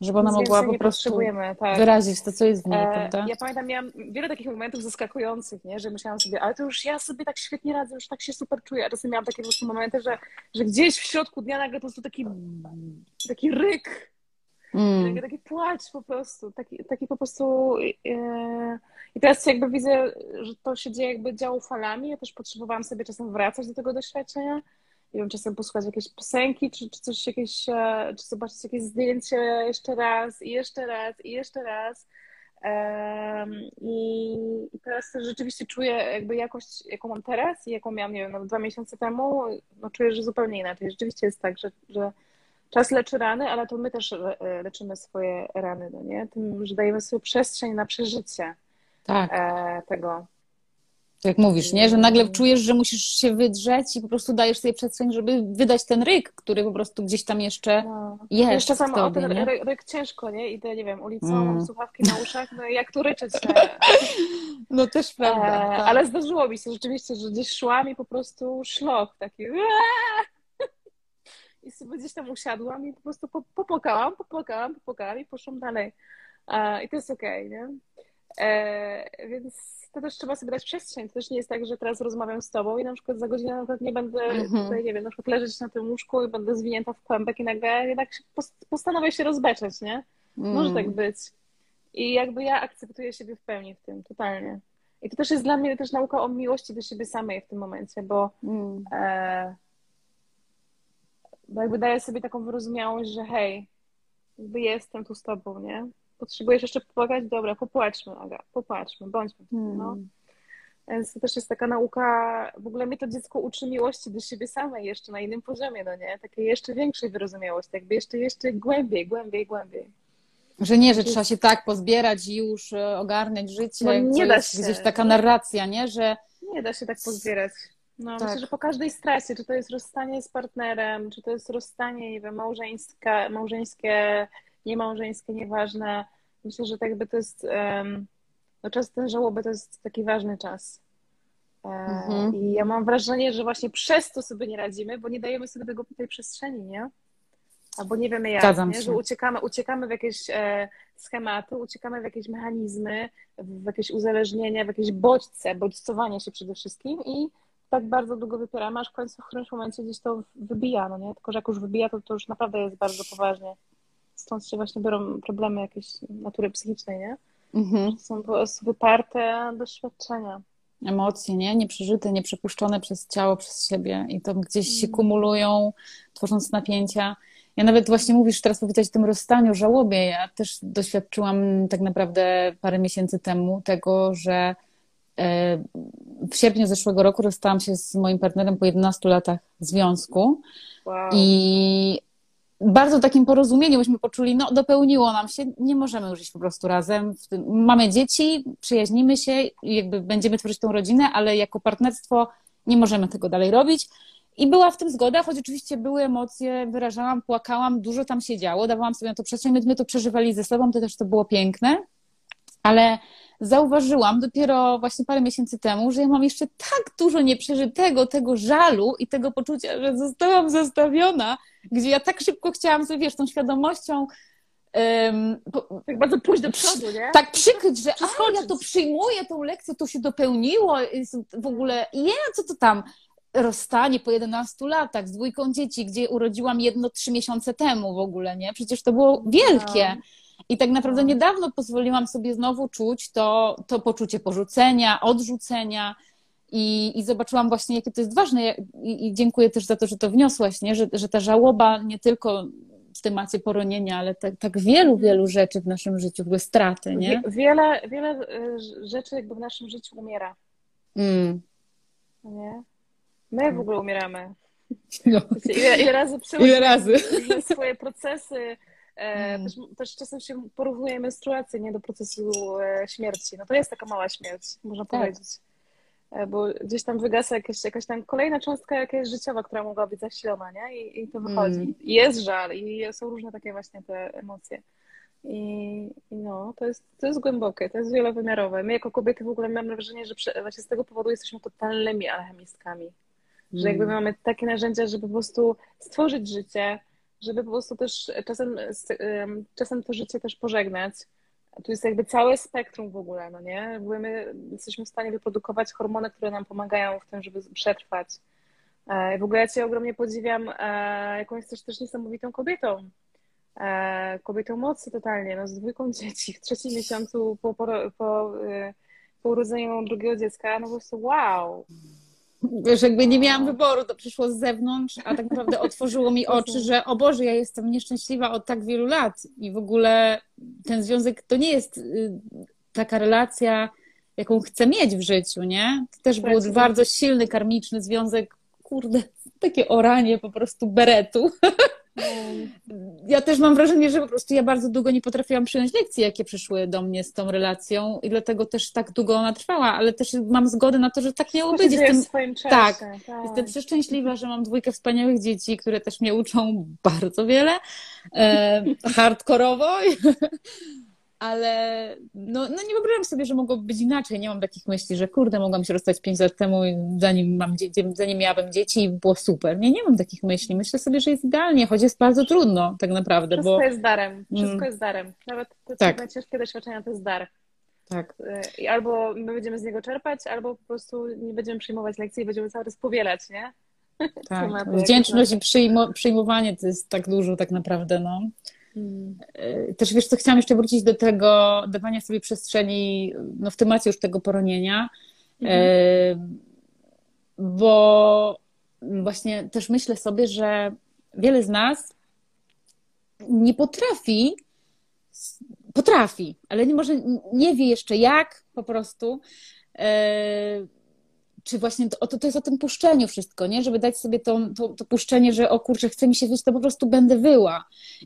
Żeby ona mogła po prostu tak. wyrazić to, co jest w niej, e, prawda? Ja pamiętam, miałam wiele takich momentów zaskakujących, nie? że myślałam sobie, ale to już ja sobie tak świetnie radzę, już tak się super czuję. A czasem miałam takie po prostu momenty, że, że gdzieś w środku dnia nagle po prostu taki, taki ryk, mm. taki płacz po prostu, taki, taki po prostu... E, I teraz jakby widzę, że to się dzieje jakby działo falami. Ja też potrzebowałam sobie czasem wracać do tego doświadczenia nie wiem, czasem posłuchać jakieś piosenki, czy, czy coś jakieś, e, czy zobaczyć jakieś zdjęcie jeszcze raz i jeszcze raz i jeszcze raz. I, teraz rzeczywiście czuję jakby jakość, jaką mam teraz i jaką miałam, nie wiem, dwa miesiące temu, no czuję, że zupełnie inaczej. Rzeczywiście jest tak, że, że czas leczy rany, ale to my też e, leczymy swoje rany, no nie? Tym, że dajemy sobie przestrzeń na przeżycie tak. E, tego. Jak mówisz, nie? Że nagle czujesz, że musisz się wydrzeć i po prostu dajesz sobie przestrzeń, żeby wydać ten ryk, który po prostu gdzieś tam jeszcze no. jest. Jeszcze samo o ten ryk, ryk, ciężko, nie? Idę, nie wiem, ulicą, mm. mam słuchawki na uszach, no jak tu ryczeć? <laughs> No też prawda. E, tak. Ale zdarzyło mi się rzeczywiście, że gdzieś szłam i po prostu szlok taki. <laughs> I sobie gdzieś tam usiadłam i po prostu popłakałam, popłakałam, popłakałam i poszłam dalej. E, I to jest okej, okay, nie? E, więc to też trzeba sobie dać przestrzeń. To też nie jest tak, że teraz rozmawiam z tobą i na przykład za godzinę na nie będę mhm. tutaj, nie wiem, na przykład leżeć na tym łóżku i będę zwinięta w kłębek i nagle jednak postanowię się rozbeczeć, nie? Może tak mm. być. I jakby ja akceptuję siebie w pełni w tym, totalnie. I to też jest dla mnie też nauka o miłości do siebie samej w tym momencie, bo, mm. e, bo jakby daję sobie taką wyrozumiałość, że hej, jakby jestem tu z tobą, nie? Potrzebujesz jeszcze popłakać? Dobra, popłaczmy, Aga, popłaczmy, bądźmy. Hmm. No. Więc to też jest taka nauka, w ogóle mnie to dziecko uczy miłości do siebie samej jeszcze na innym poziomie, no nie? Takiej jeszcze większej wyrozumiałości, jakby jeszcze, jeszcze głębiej, głębiej, głębiej. Że nie, że trzeba się tak pozbierać i już e, ogarniać życie. No, nie da się. Gdzieś taka narracja, nie? Że... Nie da się tak pozbierać. No, tak. myślę, że po każdej stresie, czy to jest rozstanie z partnerem, czy to jest rozstanie, nie wiem, małżeńskie, małżeńskie niemałżeńskie, nieważne. Myślę, że tak jakby to jest, no czas ten żałoby to jest taki ważny czas. E, mhm. I ja mam wrażenie, że właśnie przez to sobie nie radzimy, bo nie dajemy sobie tego tej przestrzeni, nie? Albo nie wiemy jak, nie? że uciekamy, uciekamy w jakieś e, schematy, uciekamy w jakieś mechanizmy, w jakieś uzależnienia, w jakieś bodźce, bodźcowanie się przede wszystkim i tak bardzo długo wypieramy, aż w końcu w którymś momencie gdzieś to wybija, no nie? Tylko, że jak już wybija, to, to już naprawdę jest bardzo poważnie stąd się właśnie biorą problemy jakieś natury psychicznej, nie? Mhm. Są po prostu wyparte doświadczenia. Emocje, nie? Nieprzeżyte, nieprzepuszczone przez ciało, przez siebie i to gdzieś się mhm. kumulują, tworząc napięcia. Ja nawet właśnie mówisz teraz powiedzieć o tym rozstaniu, żałobie. Ja też doświadczyłam tak naprawdę parę miesięcy temu tego, że e, w sierpniu zeszłego roku rozstałam się z moim partnerem po 11 latach związku. Wow. I bardzo takim porozumieniu, byśmy poczuli, no dopełniło nam się, nie możemy już iść po prostu razem. Mamy dzieci, przyjaźnimy się, jakby będziemy tworzyć tą rodzinę, ale jako partnerstwo nie możemy tego dalej robić. I była w tym zgoda, choć oczywiście były emocje, wyrażałam, płakałam, dużo tam się działo, dawałam sobie na to przestrzeń, my, my to przeżywali ze sobą, to też to było piękne, ale zauważyłam dopiero właśnie parę miesięcy temu, że ja mam jeszcze tak dużo nieprzeżytego, tego żalu i tego poczucia, że zostałam zostawiona, gdzie ja tak szybko chciałam sobie, wiesz, tą świadomością um, tak bardzo pójść do przodu, nie? Tak przykryć, że a, ja to przyjmuję, tą lekcję, to się dopełniło, w ogóle, ja, co to tam, rozstanie po 11 latach z dwójką dzieci, gdzie urodziłam jedno trzy miesiące temu w ogóle, nie? Przecież to było wielkie. I tak naprawdę no. niedawno pozwoliłam sobie znowu czuć to, to poczucie porzucenia, odrzucenia. I, I zobaczyłam właśnie, jakie to jest ważne. I, I, dziękuję też za to, że to wniosłaś, nie? Że, że ta żałoba nie tylko w temacie poronienia, ale tak, tak wielu, wielu rzeczy w naszym życiu, były straty, nie? Wiele, wiele y, rzeczy jakby w naszym życiu umiera. Mm. Nie? My w ogóle umieramy. No. Ile, ile razy razy swoje procesy, E, mm. Też, też, czasem się porównuje menstruację nie do procesu e, śmierci. No to jest taka mała śmierć, można tak. powiedzieć. E, bo gdzieś tam wygasa jakaś, jakaś tam kolejna cząstka jakaś życiowa, która mogła być zasilona, nie? I, i to wychodzi. Mm. I jest żal i są różne takie właśnie te emocje. I, I, no, to jest, to jest głębokie, to jest wielowymiarowe. My jako kobiety w ogóle mamy wrażenie, że właśnie z tego powodu jesteśmy totalnymi alchemistkami. Mm. Że jakby mamy takie narzędzia, żeby po prostu stworzyć życie, żeby po prostu też czasem, czasem to życie też pożegnać. Tu jest jakby całe spektrum w ogóle, no nie? My jesteśmy w stanie wyprodukować hormony, które nam pomagają w tym, żeby przetrwać. E, w ogóle ja Cię ogromnie podziwiam, e, jaką jesteś też niesamowitą kobietą. E, kobietą mocy totalnie, no z dwójką dzieci w trzecim miesiącu po, po, po, po urodzeniu drugiego dziecka, no po prostu wow. Wiesz, jakby nie miałam wyboru, to przyszło z zewnątrz, a tak naprawdę otworzyło mi oczy, że o Boże, ja jestem nieszczęśliwa od tak wielu lat i w ogóle ten związek to nie jest y, taka relacja, jaką chcę mieć w życiu, nie? To też był bardzo silny, karmiczny związek, kurde, takie oranie po prostu beretu. <laughs> ja też mam wrażenie, że po prostu ja bardzo długo nie potrafiłam przyjąć lekcji, jakie przyszły do mnie z tą relacją i dlatego też tak długo ona trwała, ale też mam zgodę na to, że tak miało być. Jestem, w swoim czasie, tak, tak, jestem przeszczęśliwa, że mam dwójkę wspaniałych dzieci, które też mnie uczą bardzo wiele, e, hardkorowo, <laughs> ale no, no nie wyobrażam sobie, że mogłoby być inaczej. Nie mam takich myśli, że kurde, mogłam się rozstać 5 lat temu, zanim, mam zanim miałabym dzieci i było super. Nie, nie mam takich myśli. Myślę sobie, że jest idealnie, choć jest bardzo trudno tak naprawdę. Wszystko bo... jest darem. Wszystko mm. jest darem. Nawet te tak. ciężkie doświadczenia to jest dar. Tak. Y, I albo my będziemy z niego czerpać, albo po prostu nie będziemy przyjmować lekcji i będziemy cały czas powielać, nie? <laughs> Tak. Wdzięczność i przyjmowanie to jest tak dużo tak naprawdę, no. Hmm. Też wiesz, co chciałam jeszcze wrócić do tego dawania sobie przestrzeni, no w temacie już tego poronienia, mhm. bo właśnie też myślę sobie, że wiele z nas nie potrafi, potrafi, ale nie, może nie wie jeszcze jak po prostu e, czy właśnie to, to, to jest o tym puszczeniu wszystko, nie? Żeby dać sobie to, to, to puszczenie, że o kurczę, chce mi się wyjść, to po prostu będę wyła.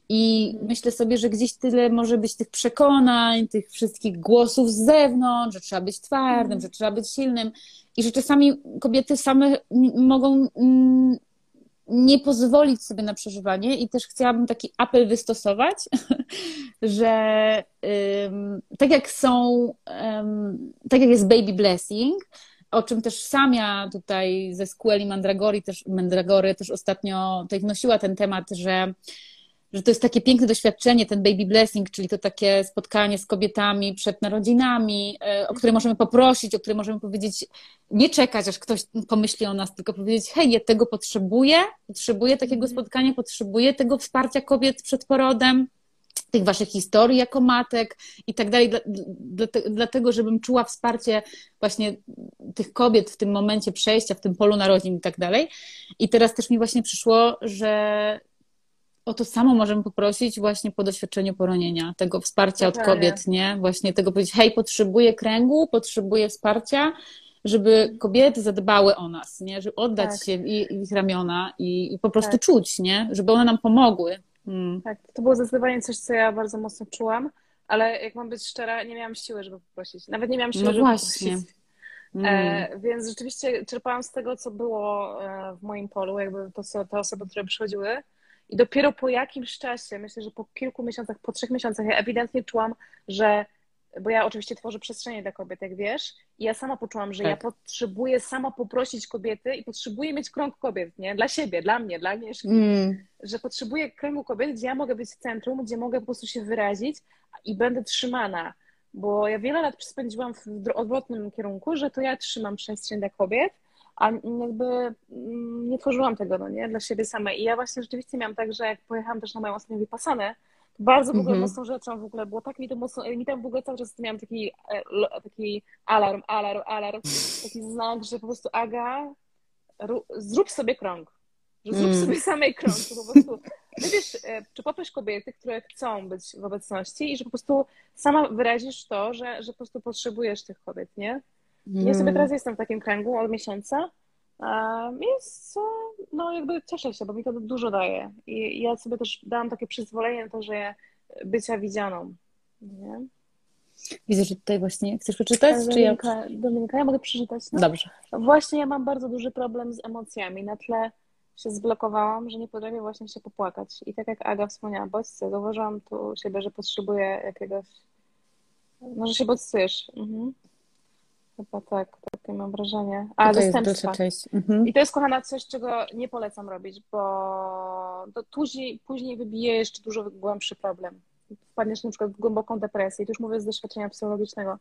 I myślę sobie, że gdzieś tyle może być tych przekonań, tych wszystkich głosów z zewnątrz, że trzeba być twardym, mm. że trzeba być silnym i że czasami kobiety same mogą mm, nie pozwolić sobie na przeżywanie i też chciałabym taki apel wystosować, <laughs> że tak jak są, tak jak jest baby blessing, o czym też Samia tutaj ze Squeli Mandragory też, Mandragory też ostatnio tutaj wnosiła ten temat, że, że to jest takie piękne doświadczenie, ten baby blessing, czyli to takie spotkanie z kobietami przed narodzinami, e, o które możemy poprosić, o które możemy powiedzieć, nie czekać, aż ktoś pomyśli o nas, tylko powiedzieć, hej, ja tego potrzebuję, potrzebuję takiego mhm. spotkania, potrzebuję tego wsparcia kobiet przed porodem, tych waszych historii jako matek i tak dalej, dlatego, żebym czuła wsparcie właśnie tych kobiet w tym momencie przejścia, w tym polu narodzin i tak dalej. I teraz też mi właśnie przyszło, że o to samo możemy poprosić właśnie po doświadczeniu poronienia, tego wsparcia od kobiet, nie? Właśnie tego powiedzieć, hej, potrzebuję kręgu, potrzebuję wsparcia, żeby kobiety zadbały o nas, nie? Żeby oddać tak. się w ich ramiona i, i po prostu tak. czuć, nie? Żeby one nam pomogły. Hmm. Tak, to było zdecydowanie coś, co ja bardzo mocno czułam, ale jak mam być szczera, nie miałam siły, żeby poprosić. Nawet nie miałam siły, no żeby właśnie. poprosić. E, hmm. więc rzeczywiście czerpałam z tego, co było e, w moim polu, jakby to, co, te osoby, które przychodziły. I dopiero po jakimś czasie, myślę, że po kilku miesiącach, po trzech miesiącach, ja ewidentnie czułam, że bo ja oczywiście tworzę przestrzenie dla kobiet, jak wiesz, i ja sama poczułam, że tak. ja potrzebuję sama poprosić kobiety i potrzebuję mieć krąg kobiet, nie? Dla siebie, dla mnie, dla Agnieszki. Mm. Że potrzebuję kręgu kobiet, gdzie ja mogę być w centrum, gdzie mogę po prostu się wyrazić i będę trzymana. Bo ja wiele lat spędziłam w odwrotnym kierunku, że to ja trzymam przestrzeń dla kobiet, a jakby mm, nie tworzyłam tego, no nie? Dla siebie samej. I ja właśnie rzeczywiście miałam tak, że jak pojechałam też na moją ostatnią wypasanę, bardzo w ogóle mm -hmm. mocną rzeczą w ogóle było. Tak mi to mocno, mi tam w ogóle cały czas miałam taki, e, taki alarm, alarm, alarm, taki znak, że po prostu Aga, zrób sobie krąg. Że zrób mm. sobie <laughs> samej krąg. Po prostu wiesz, e, czy poproś kobiety, które chcą być w obecności i że po prostu sama wyrazisz to, że, że po prostu potrzebujesz tych kobiet, nie? Mm. Ja sobie mm. teraz jestem w takim kręgu od miesiąca jest, no jakby cieszę się, bo mi to dużo daje. I ja sobie też dałam takie przyzwolenie na to, że bycia widzianą. Nie? Widzę, że tutaj właśnie chcesz przeczytać? Dominika, czy ja... Dominika, ja mogę przeczytać? No? Dobrze. Właśnie ja mam bardzo duży problem z emocjami. Na tle się zblokowałam, że nie potrafię właśnie się popłakać. I tak jak Aga wspomniała, bodźce, zauważyłam tu siebie, że potrzebuję jakiegoś... Może się bodźcujesz. Mhm. Chyba tak, takie mam wrażenie. A, Tutaj dostępstwa. Mhm. I to jest, kochana, coś, czego nie polecam robić, bo to później, później wybije jeszcze dużo głębszy problem. Wpadniesz na przykład w głęboką depresję. I tu już mówię z doświadczenia psychologicznego.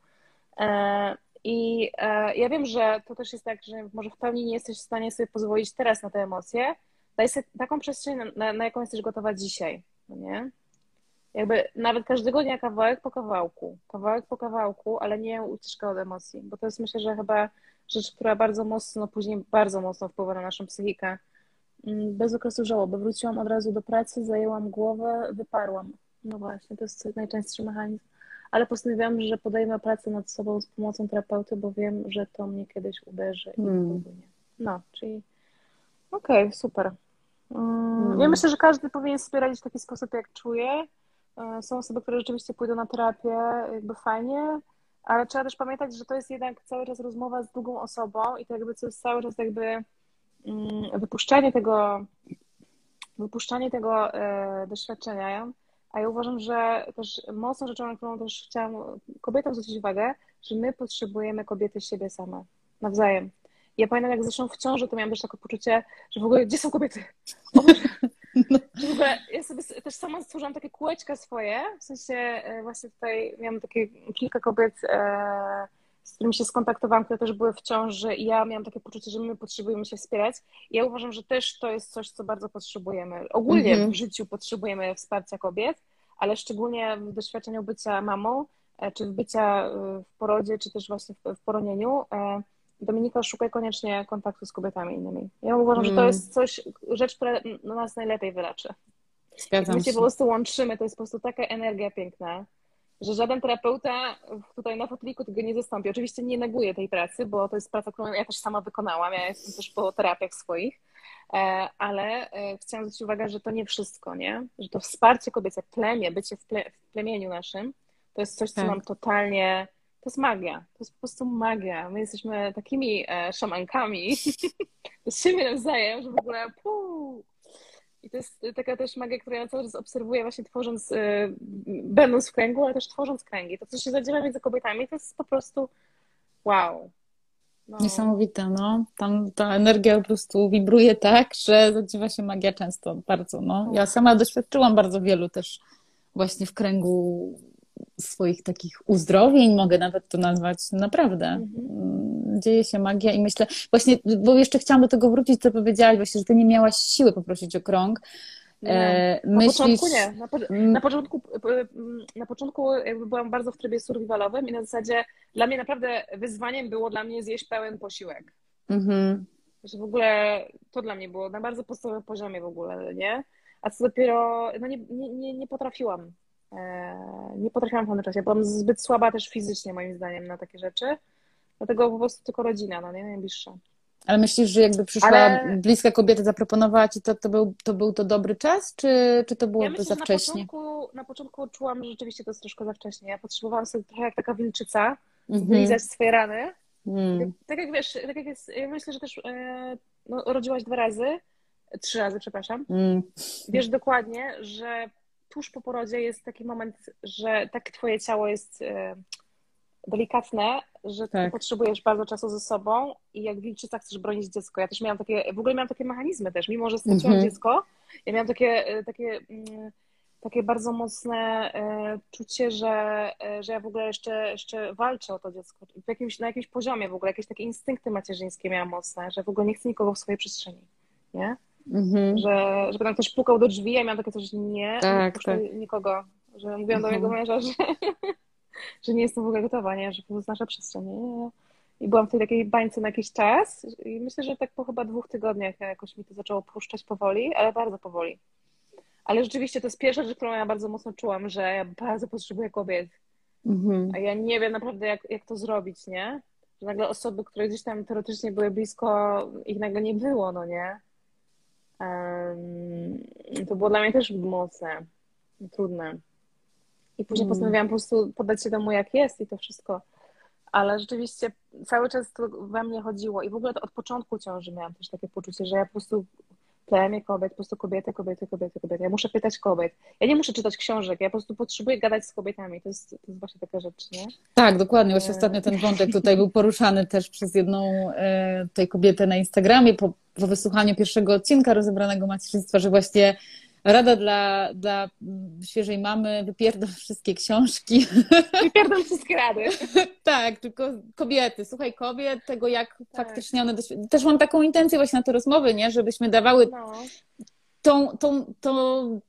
E, I e, ja wiem, że to też jest tak, że może w pełni nie jesteś w stanie sobie pozwolić teraz na te emocje. Daj sobie taką przestrzeń, na, na jaką jesteś gotowa dzisiaj. No nie? Jakby nawet każdego dnia kawałek po kawałku, kawałek po kawałku, ale nie ucieczka od emocji, bo to jest myślę, że chyba rzecz, która bardzo mocno, później bardzo mocno wpływa na naszą psychikę. Mm, bez okresu żałoby. Wróciłam od razu do pracy, zajęłam głowę, wyparłam. No właśnie, to jest najczęstszy mechanizm. Ale postanowiłam, że podejmę pracę nad sobą z pomocą terapeuty, bo wiem, że to mnie kiedyś uderzy i hmm. No, czyli okej, okay, super. Mm, ja myślę, że każdy powinien sobie radzić w taki sposób, jak czuje. E, są osoby, które rzeczywiście pójdą na terapię, jakby fajnie, ale trzeba też pamiętać, że to jest jednak cały czas rozmowa z drugą osobą i to jakby to jest cały czas jakby mm, wypuszczanie tego, wypuszczanie tego e, doświadczenia. A ja uważam, że też mocną rzeczą, na którą też chciałam kobietom zwrócić uwagę, że my potrzebujemy kobiety siebie same, nawzajem. Ja pamiętam, jak zresztą w ciąży, to miałam też takie poczucie, że w ogóle gdzie są kobiety? O, <laughs> no. w ogóle ja sobie też sama stworzyłam takie kółeczka swoje, w sensie e, właśnie tutaj miałam takie kilka kobiet, e, z którymi się skontaktowałam, które też były w ciąży i ja miałam takie poczucie, że my potrzebujemy się wspierać. I ja uważam, że też to jest coś, co bardzo potrzebujemy. Ogólnie -hmm. w życiu potrzebujemy wsparcia kobiet, ale szczególnie w doświadczeniu bycia mamą, e, czy w bycia w porodzie, czy też właśnie w poronieniu, Dominika, szukaj koniecznie kontaktu z kobietami innymi. Ja uważam, mm. że to mm. jest coś, rzecz, która nas najlepiej wyleczy. Zgadzam My się po prostu łączymy, to jest po prostu taka energia piękna, że żaden terapeuta tutaj na foteliku tego nie zastąpi. Oczywiście nie neguję tej pracy, bo to jest praca, którą ja też sama wykonałam. Ja jestem też po terapiach swoich, e, ale e, chciałam zwrócić uwagę, że to nie wszystko, nie? Że to wsparcie kobiece, plemię, bycie w, ple, w plemieniu naszym, to jest coś, co tak. nam totalnie to jest magia. To jest po prostu magia. My jesteśmy takimi e, szamankami <laughs> z siebie nawzajem, że w ogóle puu. I to jest taka też magia, którą ja cały czas obserwuję właśnie tworząc, e, będąc w kręgu, ale też tworząc kręgi. To, co się zadziewa między kobietami, to jest po prostu wow. No. Niesamowite, no. Tam ta energia po prostu wibruje tak, że zadziewa się magia często bardzo, no. Ja sama doświadczyłam bardzo wielu też właśnie w kręgu swoich takich uzdrowień, mogę nawet to nazwać, naprawdę. Mhm. Dzieje się magia i myślę, właśnie, bo jeszcze chciałam do tego wrócić, co powiedziałaś, właśnie, że ty nie miałaś siły poprosić o krąg. E, na myślisz... początku nie. Na, po, mm. na, początku, na początku jakby byłam bardzo w trybie survivalowym i na zasadzie dla mnie naprawdę wyzwaniem było dla mnie zjeść pełen posiłek. Mhm. Że w ogóle to dla mnie było na bardzo podstawowym poziomie w ogóle, nie? A co dopiero, no nie, nie, nie, nie potrafiłam nie potrafiłam pamiętać. Ja byłam zbyt słaba też fizycznie, moim zdaniem, na takie rzeczy. Dlatego po prostu tylko rodzina, no nie? Najbliższa. Ale myślisz, że jakby przyszła Ale... bliska kobieta, zaproponowała ci to, to był, to był to dobry czas, czy, czy to było ja myślę, za wcześnie? Na początku, na początku czułam, że rzeczywiście to jest troszkę za wcześnie. Ja potrzebowałam sobie trochę jak taka wilczyca, mm swoje rany. Mm. Tak jak wiesz, tak jak jest, ja myślę, że też e, no, rodziłaś dwa razy, trzy razy, przepraszam. Mm. Wiesz dokładnie, że tuż po porodzie jest taki moment, że tak twoje ciało jest e, delikatne, że tak. potrzebujesz bardzo czasu ze sobą i jak wilczyca chcesz bronić dziecko. Ja też miałam takie, w ogóle miałam takie mechanizmy też, mimo że straciłam mhm. dziecko, ja miałam takie, e, takie, mm, takie bardzo mocne e, czucie, że, że ja w ogóle jeszcze, jeszcze walczę o to dziecko. Jakimś, na jakimś poziomie w ogóle, jakieś takie instynkty macierzyńskie miałam mocne, że w ogóle nie chcę nikogo w swojej przestrzeni. Nie? Mhm. Że, żeby tam ktoś pukał do drzwi, ja miałam takie coś, nie, tak, nie tak. nikogo. Że mówiłam do mojego mhm. męża, że, <laughs> że nie jestem w ogóle gotowa, nie, że to jest nasza przestrzeń. Nie? I byłam w tej takiej bańce na jakiś czas i myślę, że tak po chyba dwóch tygodniach jakoś mi to zaczęło puszczać powoli, ale bardzo powoli. Ale rzeczywiście to jest pierwsza rzecz, którą ja bardzo mocno czułam, że ja bardzo potrzebuję kobiet. Mhm. A ja nie wiem naprawdę, jak, jak to zrobić, nie? Że nagle osoby, które gdzieś tam teoretycznie były blisko, ich nagle nie było, no nie? To było dla mnie też mocne, trudne. I później mm. postanowiłam po prostu podać się temu, jak jest i to wszystko. Ale rzeczywiście cały czas to we mnie chodziło i w ogóle to od początku ciąży miałam też takie poczucie, że ja po prostu plemię kobiet, po prostu kobiety, kobiety, kobiety, kobiety. Ja muszę pytać kobiet. Ja nie muszę czytać książek, ja po prostu potrzebuję gadać z kobietami. To jest, to jest właśnie taka rzecz, nie? Tak, dokładnie. Właśnie ostatnio ten wątek tutaj był poruszany też przez jedną e, tej kobietę na Instagramie po, po wysłuchaniu pierwszego odcinka rozebranego macierzyństwa, że właśnie Rada dla, dla świeżej mamy, wypierdol wszystkie książki. <laughs> Wypierdol wszystkie rady. tak, tylko kobiety, słuchaj kobiet, tego jak tak. faktycznie one... Też mam taką intencję właśnie na te rozmowy, nie? Żebyśmy dawały no. tą, tą, tą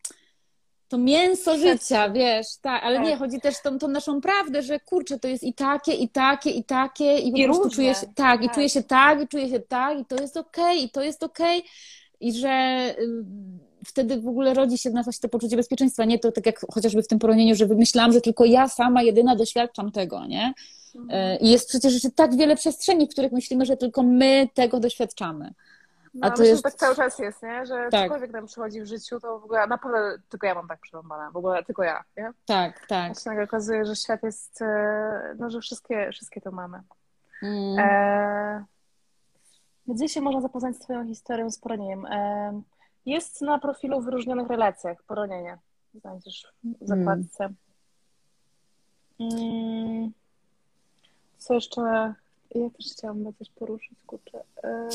to mięso życia, wiesz, tak, ale tak. nie, chodzi też o tą, tą, naszą prawdę, że kurczę, to jest i takie, i takie, i takie, i po I prostu różne. czuję się, tak, tak, i czuję się tak, i czuję się tak, i to jest okej, okay, i to jest okej, okay, i że wtedy w ogóle rodzi się w nas to poczucie bezpieczeństwa. Nie to tak jak chociażby w tym poronieniu, że wymyślałam, że tylko ja sama jedyna doświadczam tego, nie? Mhm. E, I jest przecież jeszcze tak wiele przestrzeni, w których myślimy, że tylko my tego doświadczamy. No, a to jest... tak cały czas jest, nie? Że tak. cokolwiek nam przychodzi w życiu, to w ogóle naprawdę tylko ja mam tak przerąbane, w ogóle tylko ja, nie? Tak, tak. Właśnie nagle okazuje, że świat jest, e, no, że wszystkie, wszystkie to mamy. Mm. E... Gdzie się można zapoznać z Twoją historią z poronieniem? E... Jest na profilu w wyróżnionych relacjach poronienie. Znajdziesz w zakładce. Mm. Co jeszcze? Ja też chciałam coś poruszyć, kurczę. E...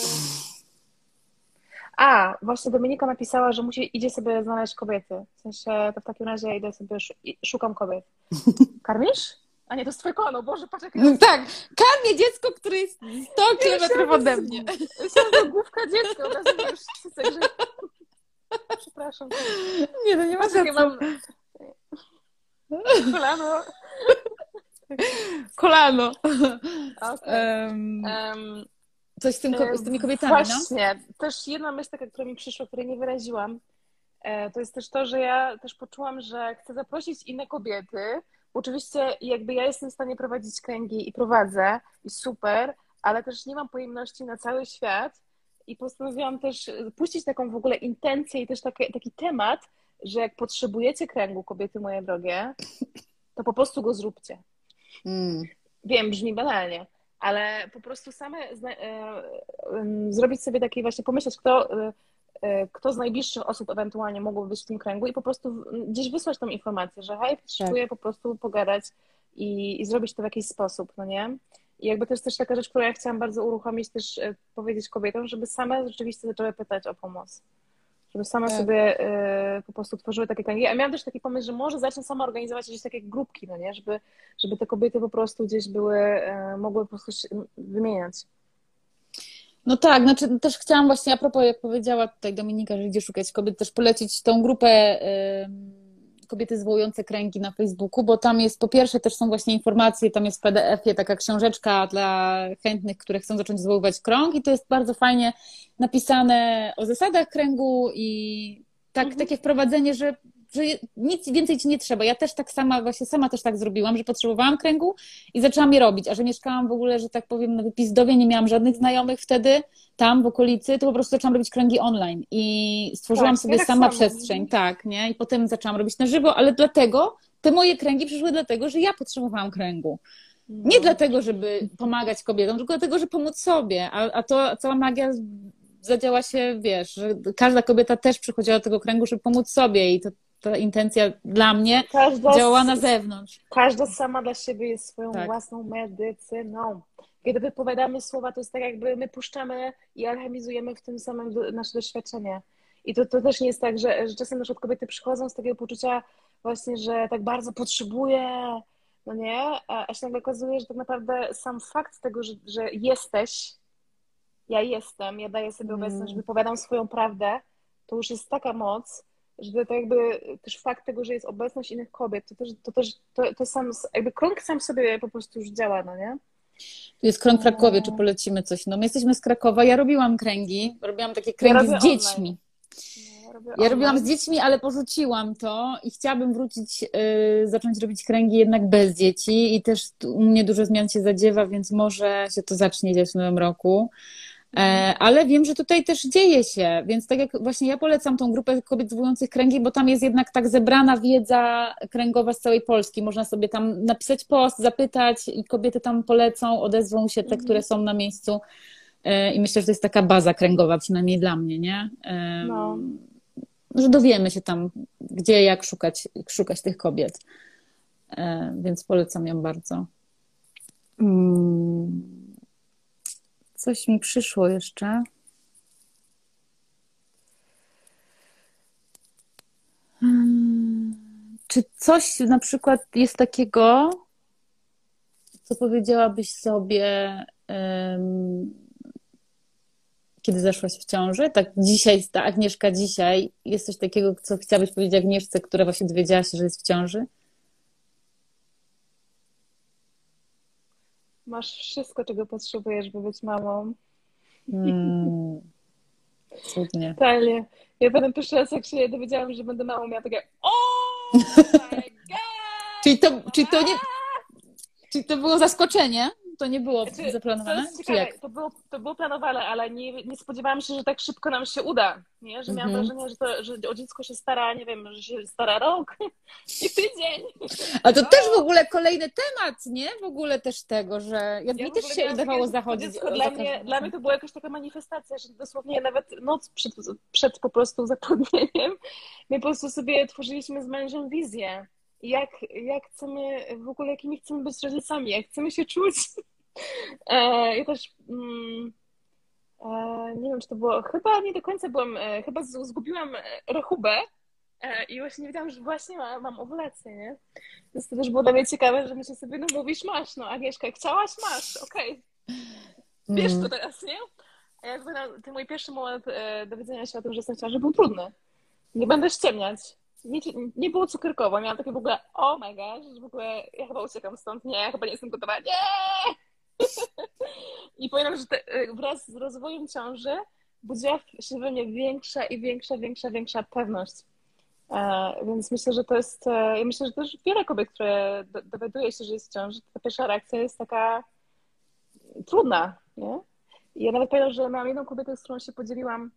A, właśnie Dominika napisała, że musi, idzie sobie znaleźć kobiety. W sensie, to w takim razie ja idę sobie, szukam kobiet. <laughs> Karmisz? A nie, to jest twoje kono, Boże, patrz jak... <laughs> Tak, karmię dziecko, które jest 100 kilometrów ode mnie. Chciałam główka dziecka, od razu już że... <laughs> Przepraszam. Nie, no nie ma sensu. Mam... Kolano. Kolano. Okay. Um, um, Coś z, tym, z tymi kobietami, no? Właśnie. No? Też jedna myśl taka, która mi przyszła, której nie wyraziłam, e, to jest też to, że ja też poczułam, że chcę zaprosić inne kobiety. Oczywiście jakby ja jestem w stanie prowadzić kręgi i prowadzę i super, ale też nie mam pojemności na cały świat i postanowiłam też puścić taką w ogóle intencję i też taki, taki temat, że jak potrzebujecie kręgu, kobiety moje drogie, to po prostu go zróbcie. Mm. Wiem, brzmi banalnie, ale po prostu same e, zrobić sobie taki właśnie, pomyśleć, kto, e, e, kto z najbliższych osób ewentualnie mogłoby być w tym kręgu i po prostu gdzieś wysłać tą informację, że hej, potrzebuję tak. po prostu pogadać i, i zrobić to w jakiś sposób, no nie? I jakby to jest też taka rzecz, którą ja chciałam bardzo uruchomić, też powiedzieć kobietom, żeby same rzeczywiście zaczęły pytać o pomoc żeby same tak. sobie y, po prostu tworzyły takie kręgi. Ja miałam też taki pomysł, że może zacznę sama organizować gdzieś takie grupki, no nie? Żeby, żeby te kobiety po prostu gdzieś były, y, mogły po prostu się wymieniać. No tak, znaczy też chciałam właśnie a propos, jak powiedziała tutaj Dominika, że idzie szukać kobiet, też polecić tą grupę y, kobiety zwołujące kręgi na Facebooku, bo tam jest po pierwsze też są właśnie informacje, tam jest w PDF-ie taka książeczka dla chętnych, które chcą zacząć zwoływać krąg i to jest bardzo fajnie napisane o zasadach kręgu i tak, mhm. takie wprowadzenie, że że nic więcej ci nie trzeba. Ja też tak sama, właśnie sama też tak zrobiłam, że potrzebowałam kręgu i zaczęłam je robić, a że mieszkałam w ogóle, że tak powiem, na wypizdowie, nie miałam żadnych znajomych wtedy tam w okolicy, to po prostu zaczęłam robić kręgi online i stworzyłam tak, sobie ja sama przestrzeń, tak, nie? I potem zaczęłam robić na żywo, ale dlatego te moje kręgi przyszły dlatego, że ja potrzebowałam kręgu. Nie no. dlatego, żeby pomagać kobietom, tylko dlatego, żeby pomóc sobie. A, a to cała magia zadziała się, wiesz, że każda kobieta też przychodziła do tego kręgu, żeby pomóc sobie i to ta intencja dla mnie każda działała na zewnątrz. Każda sama dla siebie jest swoją tak. własną medycyną. Kiedy wypowiadamy słowa, to jest tak jakby my puszczamy i alchemizujemy w tym samym nasze doświadczenie. I to, to też nie jest tak, że, że czasem nasze kobiety przychodzą z takiego poczucia właśnie, że tak bardzo potrzebuję, no nie? A, a się nagle okazuje, że tak naprawdę sam fakt tego, że, że jesteś, ja jestem, ja daję sobie mm. obecność, wypowiadam swoją prawdę, to już jest taka moc, że to jakby też fakt tego, że jest obecność innych kobiet, to też, to też to, to sam, jakby krąg sam sobie po prostu już działa, no nie? Tu jest krąg w Krakowie, czy polecimy coś? No my jesteśmy z Krakowa, ja robiłam kręgi, robiłam takie kręgi ja z dziećmi. Ja, ja robiłam z dziećmi, ale porzuciłam to i chciałabym wrócić, yy, zacząć robić kręgi jednak bez dzieci i też u mnie dużo zmian się zadziewa, więc może się to zacznie dziać w nowym roku. E, ale wiem, że tutaj też dzieje się, więc tak jak właśnie ja polecam tą grupę kobiet zwołujących kręgi, bo tam jest jednak tak zebrana wiedza kręgowa z całej Polski. Można sobie tam napisać post, zapytać i kobiety tam polecą, odezwą się te, które są na miejscu. E, I myślę, że to jest taka baza kręgowa, przynajmniej dla mnie, nie? No. Że dowiemy się tam, gdzie, jak szukać, szukać tych kobiet. E, więc polecam ją bardzo. Hmm. Coś mi przyszło jeszcze. Hmm. Czy coś na przykład jest takiego, co powiedziałabyś sobie, kiedy zeszłaś w ciąży? Tak dzisiaj, ta Agnieszka dzisiaj, jest coś takiego, co chciałabyś powiedzieć Agnieszce, która właśnie dowiedziała się, że jest w ciąży? Masz wszystko, czego potrzebujesz, by być mamą. Mm. Cudnie. Totalnie. Ja potem pierwszy raz, jak się dowiedziałam, że będę mamą, miałam takie o <laughs> my god! czyli, to, czyli to nie... Czyli to było zaskoczenie? To nie było znaczy, zaplanowane? To, ciekawe, to, było, to było planowane, ale nie, nie spodziewałam się, że tak szybko nam się uda. Nie? Że miałam -hmm. wrażenie, że, to, że o dziecko się stara, nie wiem, że się stara rok <laughs> i tydzień. A to no. też w ogóle kolejny temat, nie? W ogóle też tego, że ja, ja mi też się udawało zachodzić. Dziecko dla, mnie, dla mnie to była jakaś taka manifestacja, że dosłownie nawet noc przed, przed po prostu zatrudnieniem my po prostu sobie tworzyliśmy z mężem wizję jak, jak chcemy, w ogóle jakimi chcemy być rodzicami, jak chcemy się czuć. <laughs> E, ja też mm, e, nie wiem, czy to było, chyba nie do końca byłam, e, chyba zgubiłam rachubę i właśnie nie wiedziałam, że właśnie mam, mam owulację, nie? Więc to też było dla mnie ciekawe, że myślę sobie, no mówisz, masz, no Agnieszka, chciałaś, masz, okej. Okay. Wiesz to teraz, nie? A jakby na, ten mój pierwszy moment dowiedzenia się o tym, że jestem w ciąży był trudny. Nie będę ściemniać nie, nie było cukierkowo. Miałam takie w ogóle, oh my gosh, w ogóle ja chyba uciekam stąd, nie, chyba nie jestem gotowa, nie! <laughs> I powiem, że te, y, wraz z rozwojem ciąży budziła się we mnie większa i większa, większa, większa pewność. E, więc myślę, że to jest, e, ja myślę, że też wiele kobiet, które do, dowiaduje się, że jest w ciąży, ta pierwsza reakcja jest taka trudna, nie? I ja nawet pamiętam, że miałam jedną kobietę, z którą się podzieliłam,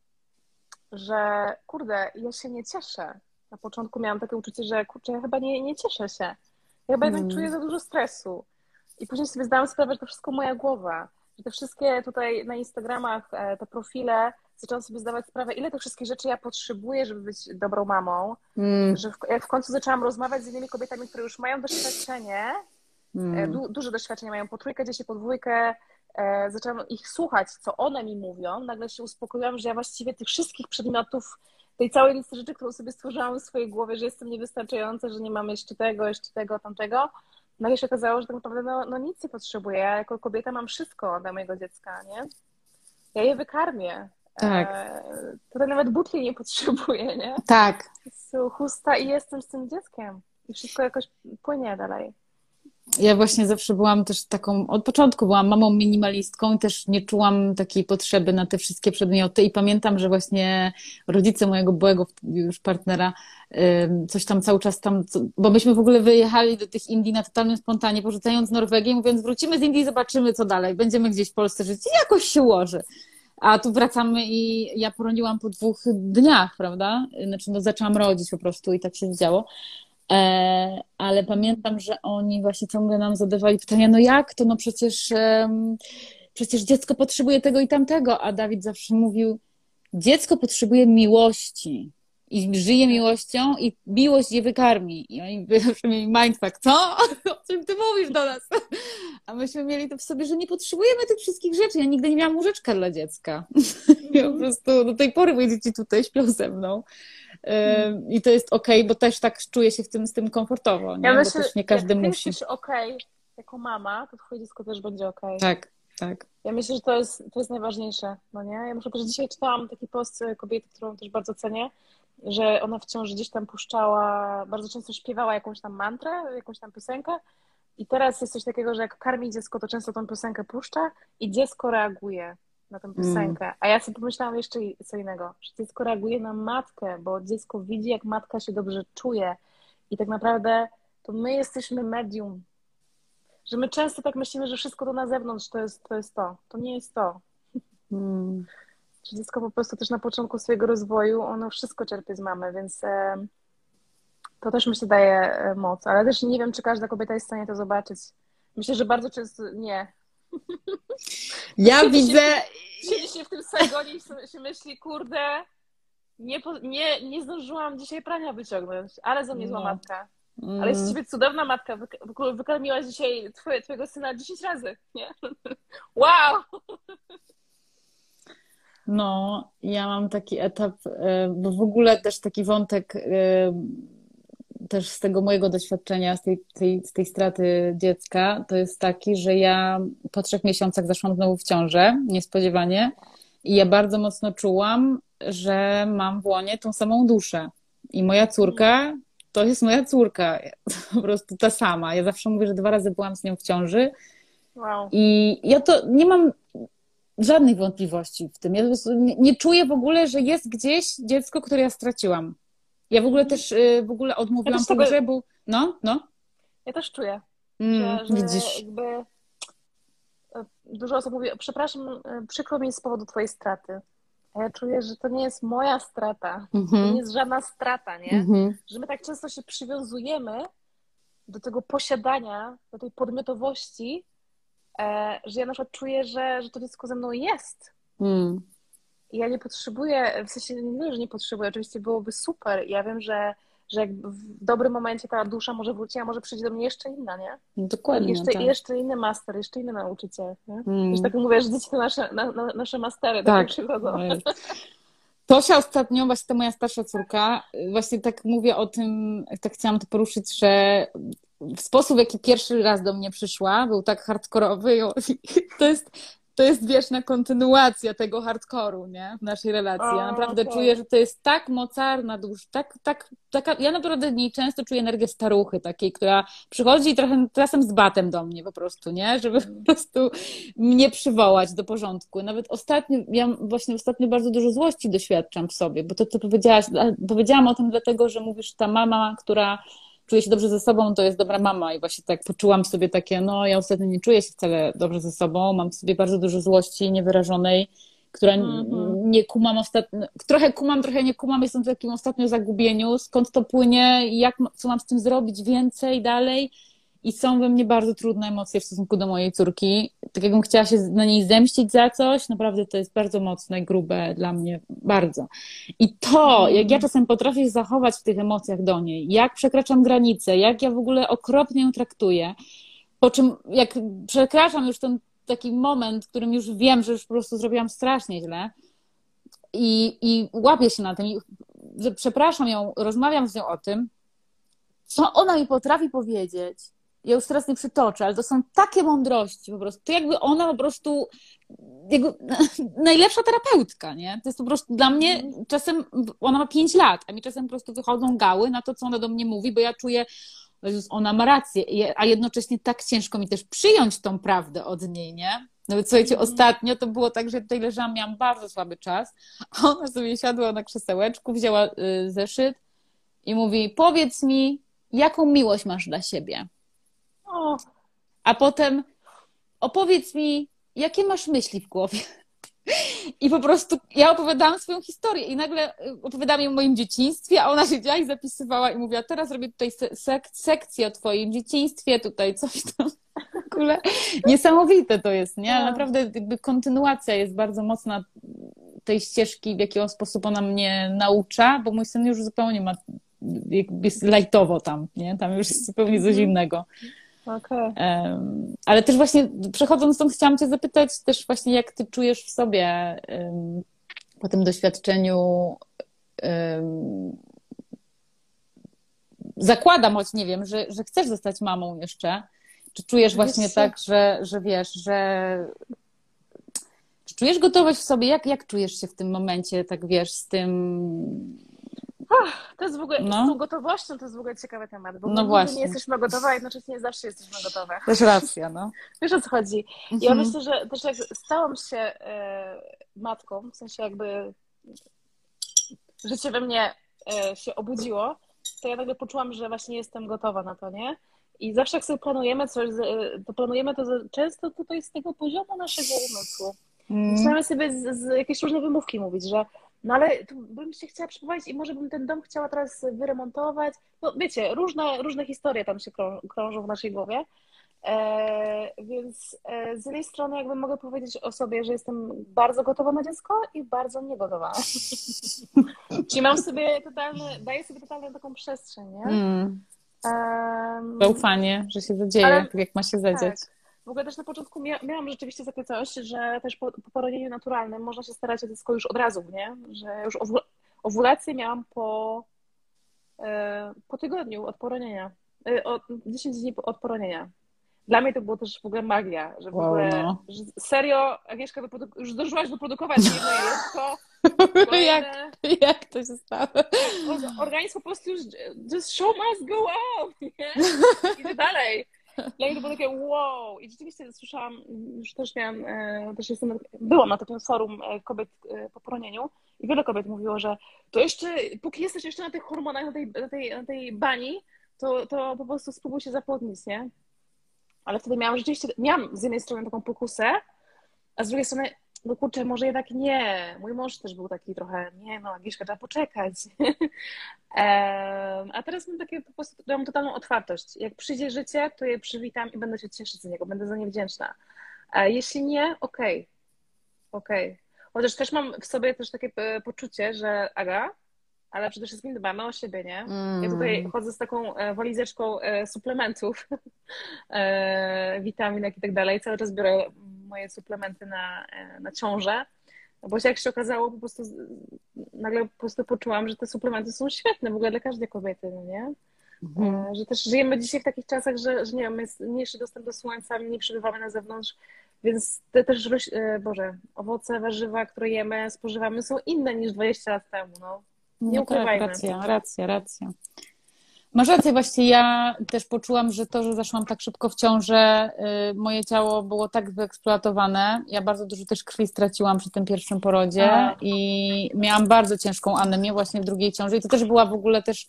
że kurde, ja się nie cieszę, na początku miałam takie uczucie, że kurczę, ja chyba nie, nie cieszę się. Ja chyba jednak mm. czuję za dużo stresu. I później sobie zdałam sprawę, że to wszystko moja głowa. Że te wszystkie tutaj na Instagramach, e, te profile, zaczęłam sobie zdawać sprawę, ile tych wszystkich rzeczy ja potrzebuję, żeby być dobrą mamą. Mm. Że w, jak w końcu zaczęłam rozmawiać z innymi kobietami, które już mają doświadczenie, mm. du, duże doświadczenie mają, po trójkę, dzieci, po dwójkę, e, zaczęłam ich słuchać, co one mi mówią. Nagle się uspokoiłam, że ja właściwie tych wszystkich przedmiotów tej całej listy rzeczy, którą sobie stworzyłam w swojej głowie, że jestem niewystarczająca, że nie mam jeszcze tego, jeszcze tego, tamtego. No i się okazało, że tak naprawdę no, no nic nie potrzebuję. Ja jako kobieta mam wszystko dla mojego dziecka, nie? Ja je wykarmię. Tak. E, tutaj nawet butli nie potrzebuję, nie? Tak. Chusta i jestem z tym dzieckiem. I wszystko jakoś płynie dalej. Ja właśnie zawsze byłam też taką, od początku byłam mamą minimalistką i też nie czułam takiej potrzeby na te wszystkie przedmioty i pamiętam, że właśnie rodzice mojego byłego już partnera coś tam cały czas tam, bo myśmy w ogóle wyjechali do tych Indii na totalnym spontanie, porzucając Norwegię, mówiąc wrócimy z Indii i zobaczymy co dalej, będziemy gdzieś w Polsce żyć i jakoś się ułoży. A tu wracamy i ja poroniłam po dwóch dniach, prawda? Znaczy, no zaczęłam rodzić po prostu i tak się działo. E, ale pamiętam, że oni właśnie ciągle nam zadawali pytania, no jak to, no przecież, przecież dziecko potrzebuje tego i tamtego, a Dawid zawsze mówił, dziecko potrzebuje miłości i żyje miłością i miłość je wykarmi. I oni <laughs> zawsze mieli mindfuck, co? <laughs> O czym ty mówisz do nas? A myśmy mieli to w sobie, że nie potrzebujemy tych wszystkich rzeczy. Ja nigdy nie miałam łóżeczka dla dziecka. <laughs> Ja po prostu do tej pory moje dzieci tutaj śpią ze mną. I to jest okej, okay, bo też tak czuję się w tym, z tym komfortowo, nie? Ja myślę, bo też nie każdy jak musi. jesteś okej okay, jako mama, to twoje dziecko też będzie okej. Okay. Tak, tak. Ja myślę, że to jest, to jest najważniejsze, no nie? Ja muszę powiedzieć, że dzisiaj czytałam taki post kobiety, którą też bardzo cenię, że ona wciąż gdzieś tam puszczała, bardzo często śpiewała jakąś tam mantrę, jakąś tam piosenkę i teraz jest coś takiego, że jak karmi dziecko, to często tą piosenkę puszcza i dziecko reaguje na tę piosenkę. Mm. A ja sobie pomyślałam jeszcze co innego, że dziecko reaguje na matkę, bo dziecko widzi, jak matka się dobrze czuje. I tak naprawdę to my jesteśmy medium. Że my często tak myślimy, że wszystko to na zewnątrz to jest to. Jest to. to nie jest to. Mm. Że dziecko po prostu też na początku swojego rozwoju, ono wszystko czerpie z mamy, więc e, to też myślę daje e, moc. Ale też nie wiem, czy każda kobieta jest w stanie to zobaczyć. Myślę, że bardzo często nie. Ja siedzi widzę. Się, siedzi się w tym saigonie i się myśli, kurde, nie, nie, nie zdążyłam dzisiaj prania wyciągnąć, ale za mnie zła no. matka. Mm. Ale jest ciebie cudowna matka. wykarmiłaś dzisiaj twoje, twojego syna 10 razy, nie? <laughs> Wow! No, ja mam taki etap, e, bo w ogóle też taki wątek e, też z tego mojego doświadczenia, z tej, tej, z tej straty dziecka, to jest taki, że ja po trzech miesiącach zaszłam znowu w ciążę, niespodziewanie, i ja bardzo mocno czułam, że mam w łonie tą samą duszę. I moja córka to jest moja córka, <laughs> po prostu ta sama. Ja zawsze mówię, że dwa razy byłam z nią w ciąży. Wow. I ja to nie mam żadnych wątpliwości w tym. Ja nie, nie czuję w ogóle, że jest gdzieś dziecko, które ja straciłam. Ja w ogóle też y, w ogóle odmówiłam ja pogrzebu. No, no. Ja też czuję. Mm, że, że widzisz. Jakby dużo osób mówi, przepraszam, e, przykro mi z powodu twojej straty. A ja czuję, że to nie jest moja strata. Mm -hmm. To nie jest żadna strata, nie? Mm -hmm. Że my tak często się przywiązujemy do tego posiadania, do tej podmiotowości, e, że ja na przykład czuję, że, że to wszystko ze mną jest. Mm. Ja nie potrzebuję, w sensie nie że nie potrzebuję, oczywiście byłoby super. Ja wiem, że że w dobrym momencie ta dusza może wrócić, a może przyjdzie do mnie jeszcze inna, nie? No dokładnie. Jeszcze, tak. jeszcze inny master, jeszcze inny nauczyciel. Nie? Mm. Już tak mówię, że dzieci to nasze, na, na, nasze mastery tak przychodzą. Tosia ostatnio, właśnie ta moja starsza córka, właśnie tak mówię o tym, tak chciałam to poruszyć, że w sposób, w jaki pierwszy raz do mnie przyszła, był tak hardkorowy. To jest to jest wieczna kontynuacja tego hardkoru, nie? W naszej relacji. Ja naprawdę okay. czuję, że to jest tak mocarna dusz, tak, tak, taka, ja naprawdę nie często czuję energię staruchy takiej, która przychodzi i trochę czasem z batem do mnie po prostu, nie? Żeby po prostu mnie przywołać do porządku. Nawet ostatnio, ja właśnie ostatnio bardzo dużo złości doświadczam w sobie, bo to, co powiedziałaś, powiedziałam o tym dlatego, że mówisz, ta mama, która czuję się dobrze ze sobą, to jest dobra mama. I właśnie tak poczułam sobie takie, no ja ostatnio nie czuję się wcale dobrze ze sobą, mam w sobie bardzo dużo złości niewyrażonej, która mm-hmm. nie kumam ostatnio, trochę kumam, trochę nie kumam, jestem w takim ostatnio zagubieniu, skąd to płynie, jak, co mam z tym zrobić więcej, dalej. I są we mnie bardzo trudne emocje w stosunku do mojej córki. Tak jakbym chciała się na niej zemścić za coś, naprawdę to jest bardzo mocne, grube dla mnie, bardzo. I to, jak ja czasem potrafię się zachować w tych emocjach do niej, jak przekraczam granice, jak ja w ogóle okropnie ją traktuję, po czym jak przekraczam już ten taki moment, w którym już wiem, że już po prostu zrobiłam strasznie źle i, i łapię się na tym, i, przepraszam ją, rozmawiam z nią o tym, co ona mi potrafi powiedzieć, ja już teraz nie przytoczę, ale to są takie mądrości po prostu. To jakby ona po prostu, <laughs> najlepsza terapeutka, nie? To jest po prostu dla mnie, czasem ona ma 5 lat, a mi czasem po prostu wychodzą gały na to, co ona do mnie mówi, bo ja czuję, Jezus, ona ma rację, a jednocześnie tak ciężko mi też przyjąć tą prawdę od niej, nie? Nawet słuchajcie, mm. ostatnio to było tak, że tutaj leżałam, miałam bardzo słaby czas, a ona sobie siadła na krzesełeczku, wzięła y, zeszyt i mówi, powiedz mi, jaką miłość masz dla siebie? A potem opowiedz mi, jakie masz myśli w głowie. <laughs> I po prostu ja opowiadałam swoją historię i nagle y, opowiadałam jej o moim dzieciństwie, a ona siedziała i zapisywała i mówiła, teraz robię tutaj sek sekcję o twoim dzieciństwie, tutaj coś tam. <laughs> W ogóle niesamowite to jest, nie? Ale tak. naprawdę jakby kontynuacja jest bardzo mocna tej ścieżki, w jaki sposób ona mnie naucza, bo mój syn już zupełnie ma, jest lajtowo tam, nie? Tam już jest zupełnie coś mhm. innego. Okay. Um, ale też właśnie przechodząc stąd chciałam Cię zapytać też właśnie jak Ty czujesz w sobie um, po tym doświadczeniu um, zakładam, choć nie wiem, że, że chcesz zostać mamą jeszcze. Czy czujesz właśnie tak, że, że wiesz, że czy czujesz gotowość w sobie? Jak, jak czujesz się w tym momencie, tak wiesz, z tym Ach, to jest w ogóle, no. z tą gotowością to jest w ogóle ciekawy temat, bo no właśnie. nie jesteśmy gotowe, a jednocześnie zawsze jesteśmy gotowe. Też racja, no. <laughs> Wiesz o co chodzi. Mhm. Ja myślę, że też jak stałam się e, matką, w sensie jakby życie we mnie e, się obudziło, to ja nagle poczułam, że właśnie jestem gotowa na to, nie? I zawsze jak sobie planujemy coś, to planujemy to często tutaj z tego poziomu naszego umysłu. Mm. Zaczynamy sobie z, z jakieś różne wymówki mówić, że no ale bym się chciała przeprowadzić i może bym ten dom chciała teraz wyremontować. No wiecie, różne, różne historie tam się krążą w naszej głowie. E, więc e, z jednej strony jakby mogę powiedzieć o sobie, że jestem bardzo gotowa na dziecko i bardzo niegotowa. <laughs> Czyli mam sobie totalny, daję sobie totalną taką przestrzeń, nie? Mm. Um, Zaufanie, że się zadzieje, ale, tak jak ma się zadzieć. Tak. W ogóle też na początku miałam rzeczywiście takie coś, że też po, po poronieniu naturalnym można się starać o dziecko już od razu, nie? Że już owulację miałam po, e, po tygodniu od poronienia. E, od 10 dni od poronienia. Dla mnie to było też w ogóle magia, że w wow, ogóle, no. że serio, Agnieszka, już zdążyłaś wyprodukować jedno jajeczko. <laughs> jak, jak to się stało? Organizm po prostu już, just show must go on, nie? I dalej. Dla mnie to było takie wow. I rzeczywiście słyszałam, już też miałam, e, też jestem, byłam na takim forum e, kobiet e, po poronieniu i wiele kobiet mówiło, że to jeszcze, póki jesteś jeszcze na tych hormonach, na tej, na tej, na tej bani, to, to po prostu spróbuj się zapłodnić, nie? Ale wtedy miałam rzeczywiście, miałam z jednej strony taką pokusę, a z drugiej strony, no kurczę, może jednak nie. Mój mąż też był taki trochę, nie no, Agnieszka, trzeba poczekać. <laughs> a teraz mam takie po prostu, mam totalną otwartość. Jak przyjdzie życie, to je przywitam i będę się cieszyć z niego, będę za nie wdzięczna. A jeśli nie, okej, okay. okej. Okay. Chociaż też mam w sobie też takie e, poczucie, że Aga, ale przede wszystkim dbamy o siebie, nie? Mm. Ja tutaj chodzę z taką e, walizeczką e, suplementów, <laughs> witaminek i tak dalej. Cały czas biorę moje suplementy na, na ciążę. Bo jak się okazało, po prostu nagle po prostu poczułam, że te suplementy są świetne w ogóle dla każdej kobiety, no nie? Mhm. Że też żyjemy dzisiaj w takich czasach, że, że nie wiem, jest mniejszy dostęp do słońca, nie przebywamy na zewnątrz, więc te też, e, Boże, owoce, warzywa, które jemy, spożywamy są inne niż 20 lat temu, no. Nie no tak, racja, racja, racja. Masz rację, właśnie ja też poczułam, że to, że zaszłam tak szybko w ciążę, y, moje ciało było tak wyeksploatowane. Ja bardzo dużo też krwi straciłam przy tym pierwszym porodzie i miałam bardzo ciężką anemię właśnie w drugiej ciąży. I to też była w ogóle też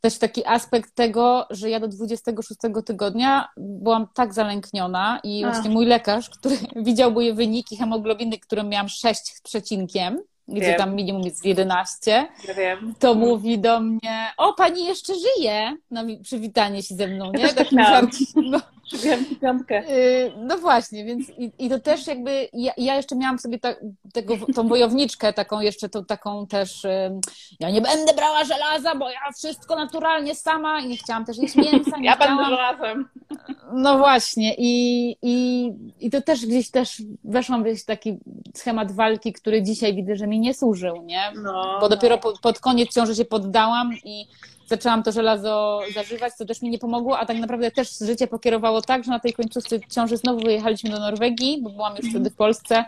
też taki aspekt tego, że ja do 26 tygodnia byłam tak zalękniona i właśnie mój lekarz, który <laughs> widział moje wyniki hemoglobiny, które miałam 6 z przecinkiem, gdzie wiem. tam minimum jest 11, ja wiem. to mm. mówi do mnie, o, pani jeszcze żyje, na przywitanie się ze mną, nie? Takim tak no, piątkę. Y, no właśnie, więc i, i to też jakby, ja, ja jeszcze miałam sobie ta, tego, tą wojowniczkę taką jeszcze, tą taką też, ja nie będę brała żelaza, bo ja wszystko naturalnie sama i nie chciałam też jeść mięsa. ja chciałam... będę żelazem. No właśnie i, i, i to też gdzieś też weszłam w taki schemat walki, który dzisiaj widzę, że mi nie służył, nie? No, bo dopiero pod, pod koniec ciąży się poddałam i zaczęłam to żelazo zażywać, co też mi nie pomogło, a tak naprawdę też życie pokierowało tak, że na tej końcówce ciąży znowu wyjechaliśmy do Norwegii, bo byłam już wtedy w Polsce.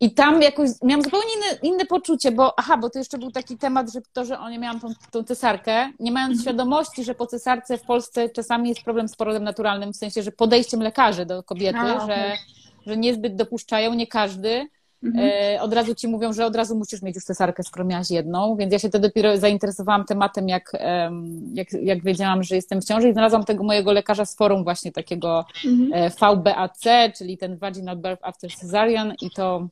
I tam jakoś miałam zupełnie inne, inne poczucie, bo aha, bo to jeszcze był taki temat, że to, że oni miałam tą, tą cesarkę, nie mając mhm. świadomości, że po cesarce w Polsce czasami jest problem z porodem naturalnym, w sensie, że podejściem lekarzy do kobiety, a, że, że niezbyt dopuszczają, nie każdy. Mhm. E, od razu ci mówią, że od razu musisz mieć już cesarkę, skoro miałaś jedną, więc ja się wtedy dopiero zainteresowałam tematem, jak, jak, jak wiedziałam, że jestem w ciąży i znalazłam tego mojego lekarza z forum właśnie takiego mhm. E, VBAC, czyli ten Vaginal Birth After Cesarean i to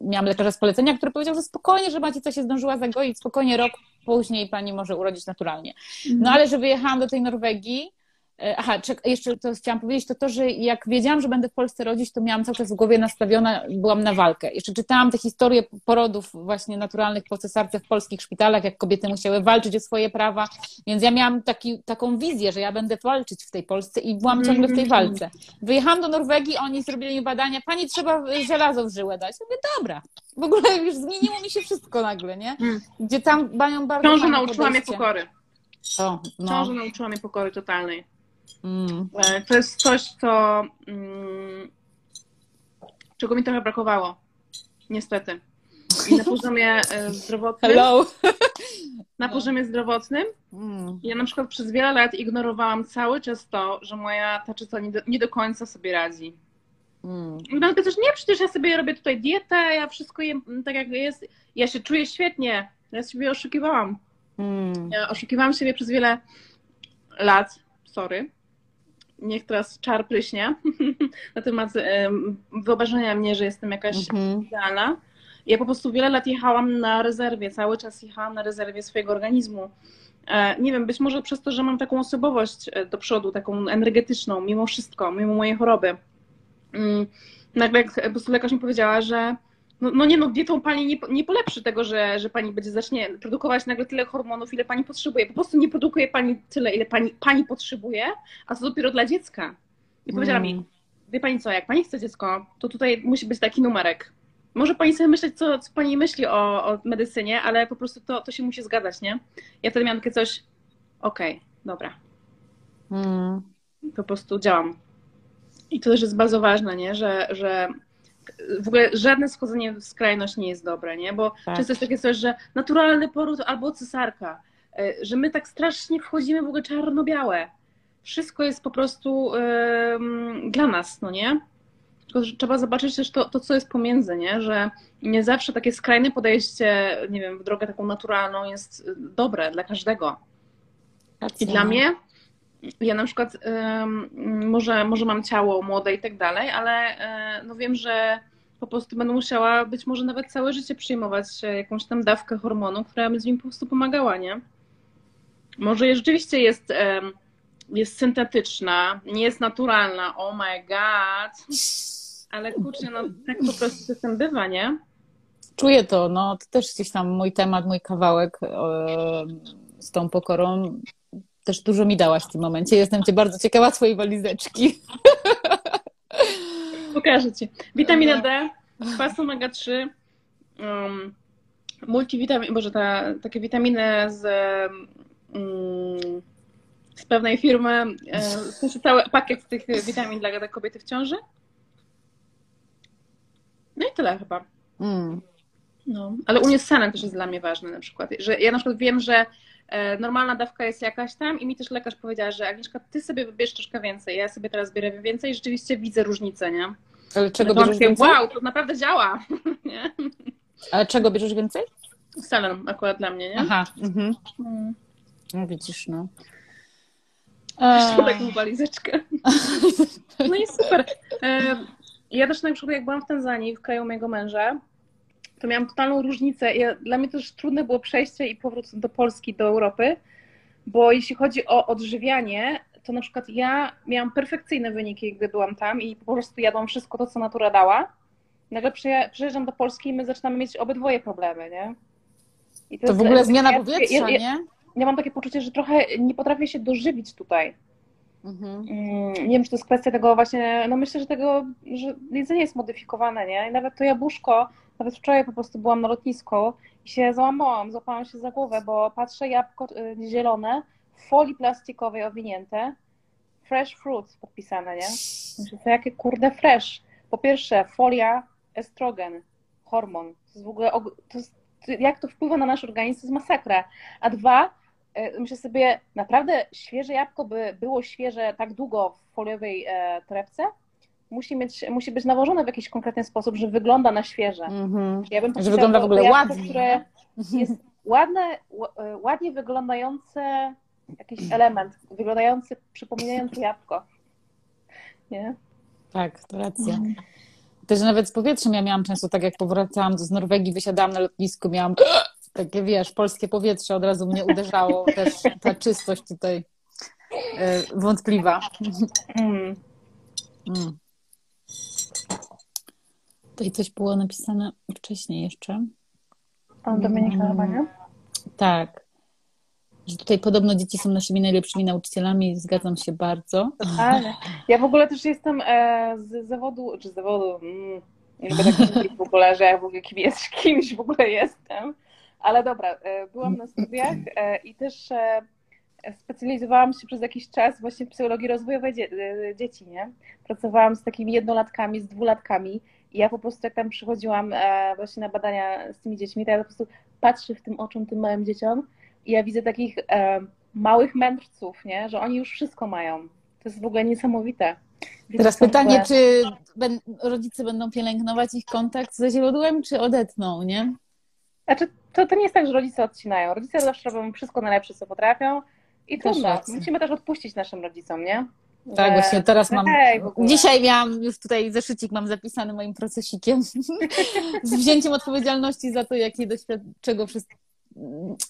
miałam lekarza z polecenia, który powiedział, że spokojnie, że macie się zdążyła zagoić, spokojnie rok później pani może urodzić naturalnie. Mhm. No ale że wyjechałam do tej Norwegii, E, aha, czek, jeszcze to chciałam powiedzieć, to to, że jak wiedziałam, że będę w Polsce rodzić, to miałam cały czas w głowie nastawiona, byłam na walkę. Jeszcze czytałam te historie porodów właśnie naturalnych po cesarce w polskich szpitalach, jak kobiety musiały walczyć o swoje prawa, więc ja miałam taki, taką wizję, że ja będę walczyć w tej Polsce i byłam ciągle w tej walce. Wyjechałam do Norwegii, oni zrobili mi badania, pani trzeba żelazo w żyłę dać. Ja mówię, dobra. W ogóle już zmieniło mi się wszystko nagle, nie? Mm. Gdzie tam mają bardzo Ciąża nauczyła mnie pokory. O, no. Ciąża nauczyła mnie pokory totalnej. Mm. E, to jest coś, co mm, czego mi trochę brakowało. Niestety. I na poziomie e, zdrowotnym. Hello. Na poziomie zdrowotnym. Mm. Ja na przykład przez wiele lat ignorowałam cały czas to, że moja tarczyca nie do, nie do końca sobie radzi. Mm. No to też nie, przecież ja sobie robię tutaj dietę, ja wszystko jem tak jak jest. Ja się czuję świetnie. Ja siebie oszukiwałam. Mm. Ja oszukiwałam siebie przez wiele lat. Sorry niech teraz czar pryśnie <laughs> na temat wyobrażenia mnie, że jestem jakaś mhm. idealna. Ja po prostu wiele lat jechałam na rezerwie, cały czas jechałam na rezerwie swojego organizmu. E, nie wiem, być może przez to, że mam taką osobowość e, do przodu, taką energetyczną, mimo wszystko, mimo mojej choroby. Mm, nagle po prostu lekarz mi powiedziała, że no, no, nie no, dietą pani nie, nie polepszy tego, że, że pani będzie zacznie produkować nagle tyle hormonów, ile pani potrzebuje. Po prostu nie produkuje pani tyle, ile pani, pani potrzebuje, a to dopiero dla dziecka. I powiedziała mm. mi, wie pani co, jak pani chce dziecko, to tutaj musi być taki numerek. Może pani sobie myśleć, co, co pani myśli o, o medycynie, ale po prostu to, to się musi zgadzać, nie? Ja wtedy miałam takie coś, okej, okay, dobra. Mm. Po prostu działam. I to też jest bardzo ważne, nie? Że, że w ogóle żadne schodzenie w skrajność nie jest dobre, nie? Bo tak. często jest takie coś, że naturalny poród albo cesarka, e, że my tak strasznie wchodzimy w ogóle czarno-białe. Wszystko jest po prostu um, dla nas, no nie? Tylko trzeba zobaczyć też to, to, co jest pomiędzy, nie? Że nie zawsze takie skrajne podejście, nie wiem, w drogę taką naturalną jest dobre dla każdego. I dla mnie ja na przykład może, może mam ciało młode i tak dalej, ale e, no wiem, że po prostu będę musiała być może nawet całe życie przyjmować jakąś tam dawkę hormonu, która będzie mi po prostu pomagała, nie? Może rzeczywiście jest, jest syntetyczna, nie jest naturalna, oh my god, ale kurczę, no tak po prostu czasem bywa, nie? Czuję to, no to też gdzieś tam mój temat, mój kawałek z tą pokorą też dużo mi dałaś w tym momencie. Jestem Cię bardzo ciekawa swojej walizeczki. <laughs> Pokażę Ci. Witamina D, kwas omega-3, um, multivitamin, boże, ta, takie witaminy z, um, z pewnej firmy, e, w sensie cały pakiet tych witamin dla, dla kobiety w ciąży. No i tyle chyba. Mm. No, ale uniossanem też jest dla mnie ważne na przykład, że ja na przykład wiem, że E, normalna dawka jest jakaś tam i mi też lekarz powiedziała, że Agnieszka, ty sobie wybierz troszkę więcej, ja sobie teraz bierę więcej i rzeczywiście widzę różnicę, nie? Ale czego no bierzesz więcej? Wow, to naprawdę działa, <laughs> nie? Ale czego bierzesz więcej? Selen akurat dla mnie, nie? Aha, mhm. Mm. No widzisz, no. Jeszcze taką walizeczkę. <laughs> No i super. E, ja też na przykład jak byłam w Tanzanii, w kraju mojego męża, to miałam totalną różnicę. Ja, dla mnie też trudne było przejście i powrót do Polski, do Europy, bo jeśli chodzi o odżywianie, to na przykład ja miałam perfekcyjne wyniki, gdy byłam tam i po prostu jadłam wszystko to, co natura dała. Nagle przyjeżdżam do Polski i my zaczynamy mieć obydwoje problemy, nie? to, to w ogóle zmiana powietrza, ja, ja, nie? Ja mam takie poczucie, że trochę nie potrafię się dożywić tutaj. Mhm. Mm, nie wiem, czy to jest kwestia tego właśnie, no myślę, że tego, że jedzenie jest modyfikowane, nie? I nawet to jabłuszko, nawet wczoraj po prostu byłam na lotnisku i się załamałam, złapałam się za głowę, bo patrzę, jabłko y, zielone, w folii plastikowej owinięte, fresh fruit podpisane, nie? Myślę, to jakie kurde fresh. Po pierwsze, folia, estrogen, hormon. To jest w ogóle, to jest, jak to wpływa na nasz organizm, to jest masakra. A dwa, myślę sobie, naprawdę świeże jabłko by było świeże tak długo w foliowej e, torebce? musi, mieć, musi być nałożone w jakiś konkretny sposób, że wygląda na świeże. Mm-hmm. Ja bym że wygląda w ogóle jabłko, ładnie. Które jest ładne, e, ładnie wyglądające jakiś element, wyglądający, przypominający jabłko. Nie? Tak, to racja. Mm. Też nawet z powietrzem ja miałam często, tak jak powracałam z Norwegii, wysiadałam na lotnisku, miałam takie, wiesz, polskie powietrze od razu mnie uderzało. <laughs> Też ta czystość tutaj e, wątpliwa. Mm. Mm. Tutaj coś było napisane wcześniej jeszcze. Pan Dominika mm? Tak. Że tutaj podobno dzieci są naszymi najlepszymi nauczycielami, zgadzam się bardzo. Ale ja w ogóle też jestem e, z zawodu, czy z zawodu, mm, nie lubię tak w ogóle, że ja w ogóle kimś, kimś w ogóle jestem. Ale dobra, e, byłam na studiach e, i też e, specjalizowałam się przez jakiś czas właśnie w psychologii rozwojowej dzie dzieci, nie? Pracowałam z takimi jednolatkami, z dwulatkami i ja po prostu jak tam przychodziłam właśnie na badania z tymi dziećmi, to ja po prostu patrzę w tym oczom tym małym dzieciom i ja widzę takich małych mędrców, nie? Że oni już wszystko mają. To jest w ogóle niesamowite. Wiecie, Teraz pytanie, czy rodzice będą pielęgnować ich kontakt ze źródłem, czy odetną, nie? Znaczy, to, to nie jest tak, że rodzice odcinają. Rodzice zawsze robią wszystko najlepsze, co potrafią i trudno. Musimy też odpuścić naszym rodzicom, nie? Tak, właśnie teraz mam. dzisiaj miałam już tutaj zeszycik mam zapisany moim procesikiem <laughs> z wzięciem odpowiedzialności za to, jakie doświadczenia, czego wszystko.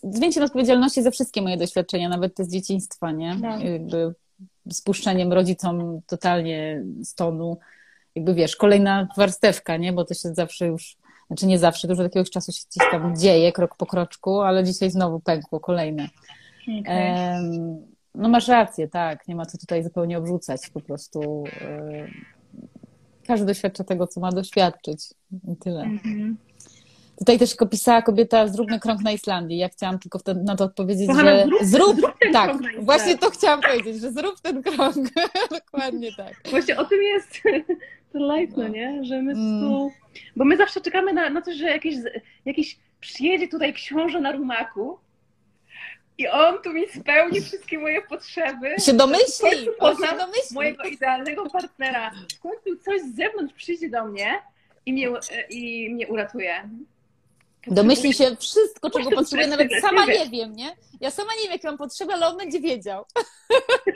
Z wzięciem odpowiedzialności za wszystkie moje doświadczenia, nawet te z dzieciństwa, nie? No. Jakby spuszczeniem rodzicom totalnie z tonu. Jakby wiesz, kolejna warstewka, nie? Bo to się zawsze już, znaczy nie zawsze, dużo takiego czasu się gdzieś tam dzieje, krok po kroczku, ale dzisiaj znowu pękło kolejne. Okay. No masz rację, tak. Nie ma co tutaj zupełnie obrzucać. Po prostu yy, każdy doświadcza tego, co ma doświadczyć. I tyle. Mm-hmm. Tutaj też pisała kobieta, zróbmy krąg na Islandii. Ja chciałam tylko na to odpowiedzieć, Kochana, że zrób, zrób ten tak, właśnie to chciałam powiedzieć, że zrób ten krąg. <laughs> Dokładnie tak. Właśnie o tym jest ten life, no nie? Że my mm. tu... Bo my zawsze czekamy na, na to, że jakiś, jakiś przyjedzie tutaj książę na rumaku i on tu mi spełni wszystkie moje potrzeby. Się domyśli! On się domyśli. Mojego idealnego partnera. W końcu coś z zewnątrz przyjdzie do mnie i mnie, i mnie uratuje. Domyśli się wszystko, czego potrzebuję, nawet sama nie wiem, nie? Ja sama nie wiem, jakie mam potrzeby, ale on będzie wiedział. <laughs>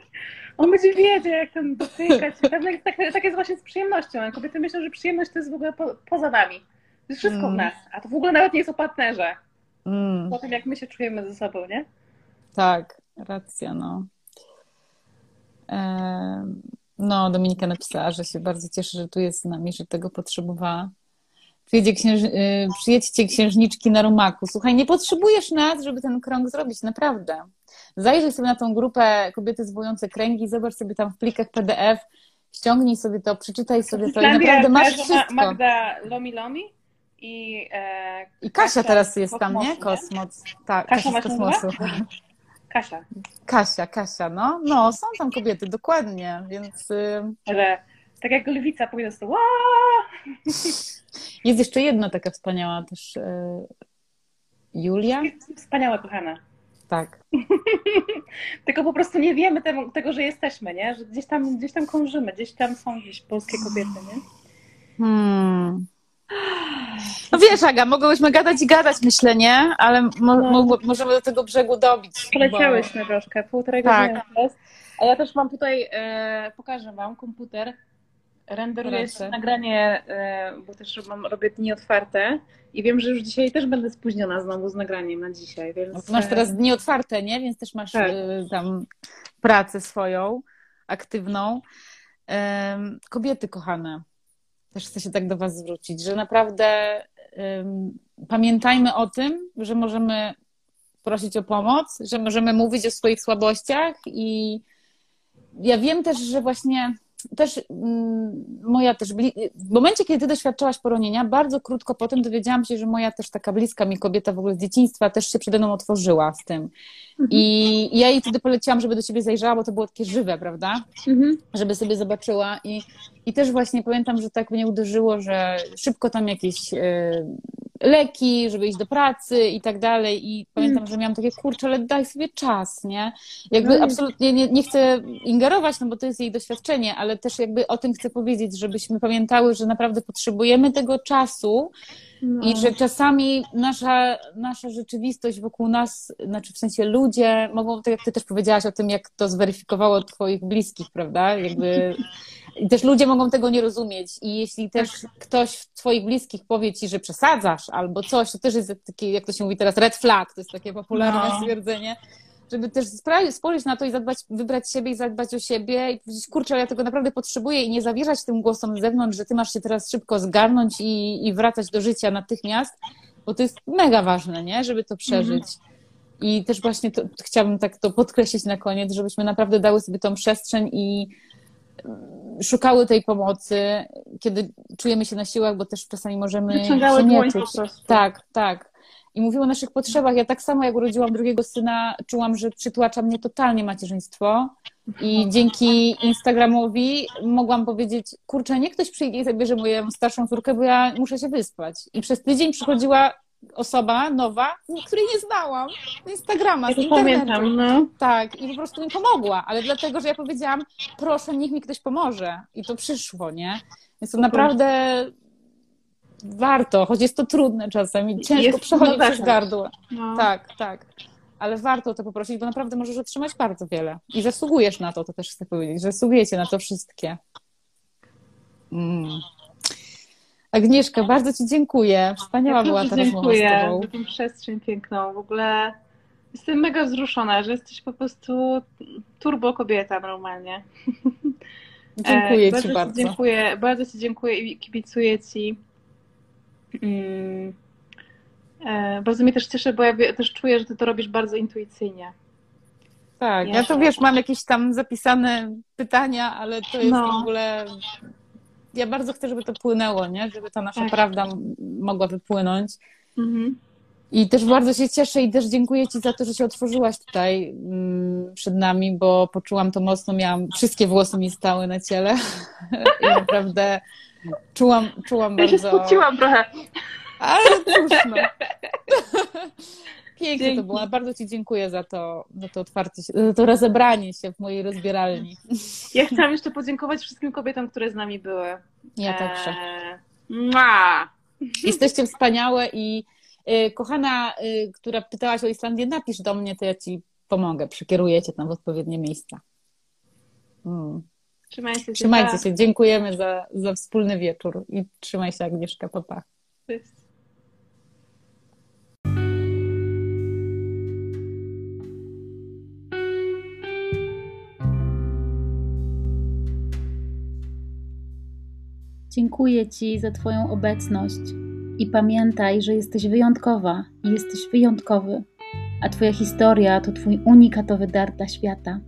On będzie wiedział, jak ten dotykać. Tak, tak jest właśnie z przyjemnością. A kobiety myślą, że przyjemność to jest w ogóle po, poza nami. To jest wszystko mm. w nas. A to w ogóle nawet nie jest o partnerze. Mm. Po tym, jak my się czujemy ze sobą, nie? Tak, racja, no. No, Dominika napisała, że się bardzo cieszy, że tu jest z nami, że tego potrzebowała. Przyjedzie księż... Y, przyjedźcie księżniczki na rumaku. Słuchaj, nie potrzebujesz nas, żeby ten krąg zrobić, naprawdę. Zajrzyj sobie na tą grupę kobiety zwołujące kręgi, zobacz sobie tam w plikach PDF, ściągnij sobie to, przeczytaj sobie to i naprawdę masz wszystko. Magda Lomi Lomi i, e, I Kasia, Kasia teraz jest tam, nie? Kosmos. Tak, Kasia, Kasia z kosmosu. Kasia. Kasia, Kasia, no. No, są tam kobiety, dokładnie, więc... Y, Że tak jak lwica po prostu <laughs> Jest jeszcze jedna taka wspaniała też y, Julia. Wspaniała, kochana. Tak. <laughs> Tylko po prostu nie wiemy tego, tego, że jesteśmy, nie? Że gdzieś tam, gdzieś tam krążymy, gdzieś tam są gdzieś polskie kobiety, nie? Hmm. No wiesz, Aga, mogłyśmy gadać i gadać, myślę, nie? Ale mo no. możemy do tego brzegu dobić. Poleciałyśmy bo... troszkę, półtorej tak. godziny A ja też mam tutaj, e, pokażę Wam komputer. Renderuję nagranie, e, bo też mam, robię dni otwarte i wiem, że już dzisiaj też będę spóźniona znowu z nagraniem na dzisiaj. Więc... Masz teraz dni otwarte, nie? Więc też masz tak. e, tam pracę swoją, aktywną. Kobiety kochane, też chcę się tak do Was zwrócić, że naprawdę pamiętajmy o tym, że możemy prosić o pomoc, że możemy mówić o swoich słabościach i ja wiem też, że właśnie też mm, moja też, w momencie, kiedy ty doświadczałaś poronienia, bardzo krótko potem dowiedziałam się, że moja też taka bliska mi kobieta w ogóle z dzieciństwa też się przede mną otworzyła z tym. Mhm. I ja jej wtedy poleciłam, żeby do ciebie zajrzała, bo to było takie żywe, prawda? Mhm. Żeby sobie zobaczyła i, i też właśnie pamiętam, że tak mnie uderzyło, że szybko tam jakieś y, leki, żeby iść do pracy i tak dalej. I pamiętam, mm. że miałam takie, kurczę, ale daj sobie czas, nie? Jakby no absolutnie nie, nie chcę ingerować, no bo to jest jej doświadczenie, ale też jakby o tym chcę powiedzieć, żebyśmy pamiętały, że naprawdę potrzebujemy tego czasu, no. I że czasami nasza, nasza rzeczywistość wokół nas, znaczy w sensie ludzie mogą, tak jak ty też powiedziałaś o tym, jak to zweryfikowało twoich bliskich, prawda? Jakby <laughs> też ludzie mogą tego nie rozumieć. I jeśli też ktoś w twoich bliskich powie ci, że przesadzasz albo coś, to też jest taki, jak to się mówi teraz, red flag, to jest takie popularne no. stwierdzenie, żeby też spojrzeć na to i zadbać, wybrać siebie i zadbać o siebie i powiedzieć, kurczę, ja tego naprawdę potrzebuję i nie zawierzać tym głosom z zewnątrz, że ty masz się teraz szybko zgarnąć i, i wracać do życia natychmiast, bo to jest mega ważne, nie? Żeby to przeżyć. Mhm. I też właśnie to, chciałabym tak to podkreślić na koniec, żebyśmy naprawdę dały sobie tą przestrzeń i szukały tej pomocy, kiedy czujemy się na siłach, bo też czasami możemy się nie czuć. Tak, tak. I mówiły o naszych potrzebach. Ja tak samo jak urodziłam drugiego syna, czułam, że przytłacza mnie totalnie macierzyństwo. I dzięki Instagramowi mogłam powiedzieć, kurczę, nie ktoś przyjdzie i zabierze moją starszą córkę, bo ja muszę się wyspać. I przez tydzień przychodziła osoba nowa, której nie znałam, z Instagrama, ja z internetu. Pamiętam, no. Tak, i po prostu mi pomogła, ale dlatego, że ja powiedziałam, proszę, niech mi ktoś pomoże. I to przyszło, nie? Więc to naprawdę warto, choć jest to trudne czasem i ciężko jest przechodzić no przez gardło. No. Tak, tak. Ale warto to poprosić, bo naprawdę możesz otrzymać bardzo wiele. I zasługujesz na to, to też chcę powiedzieć, że zasługujecie na to wszystkie. Mm. Agnieszka, bardzo Ci dziękuję. Wspaniała ja była ta rozmowa z Tobą. za tę przestrzeń piękną. W ogóle jestem mega wzruszona, że jesteś po prostu turbo kobieta normalnie. <laughs> Dziękuję e, Ci bardzo. Ci dziękuję, bardzo Ci dziękuję i kibicuję Ci. Mm. E, bardzo mnie też cieszę, bo ja też czuję, że Ty to robisz bardzo intuicyjnie. Tak, ja, ja to wiesz, mam jakieś tam zapisane pytania, ale to jest no. w ogóle ja bardzo chcę, żeby to płynęło, nie? Żeby ta nasza tak. prawda mogła wypłynąć. Mhm. I też bardzo się cieszę i też dziękuję Ci za to, że się otworzyłaś tutaj mm, przed nami, bo poczułam to mocno, miałam, wszystkie włosy mi stały na ciele <laughs> i naprawdę czułam, czułam ja bardzo... Ja się trochę. Ale cóż, no. <laughs> Pięknie Dzięki. to było. Bardzo Ci dziękuję za to, za to otwarcie się, za to rozebranie się w mojej rozbieralni. <laughs> Ja chciałam jeszcze podziękować wszystkim kobietom, które z nami były. Ja także. Eee, Jesteście wspaniałe i y, kochana, y, która pytałaś o Islandię, napisz do mnie, to ja Ci pomogę, przekieruję Cię tam w odpowiednie miejsca. Mm. Trzymajcie się. Trzymajcie się. Dziękujemy za, za wspólny wieczór i trzymaj się Agnieszka, papa. Cześć. Dziękuję Ci za Twoją obecność i pamiętaj, że jesteś wyjątkowa i jesteś wyjątkowy, a Twoja historia to Twój unikatowy dar dla świata.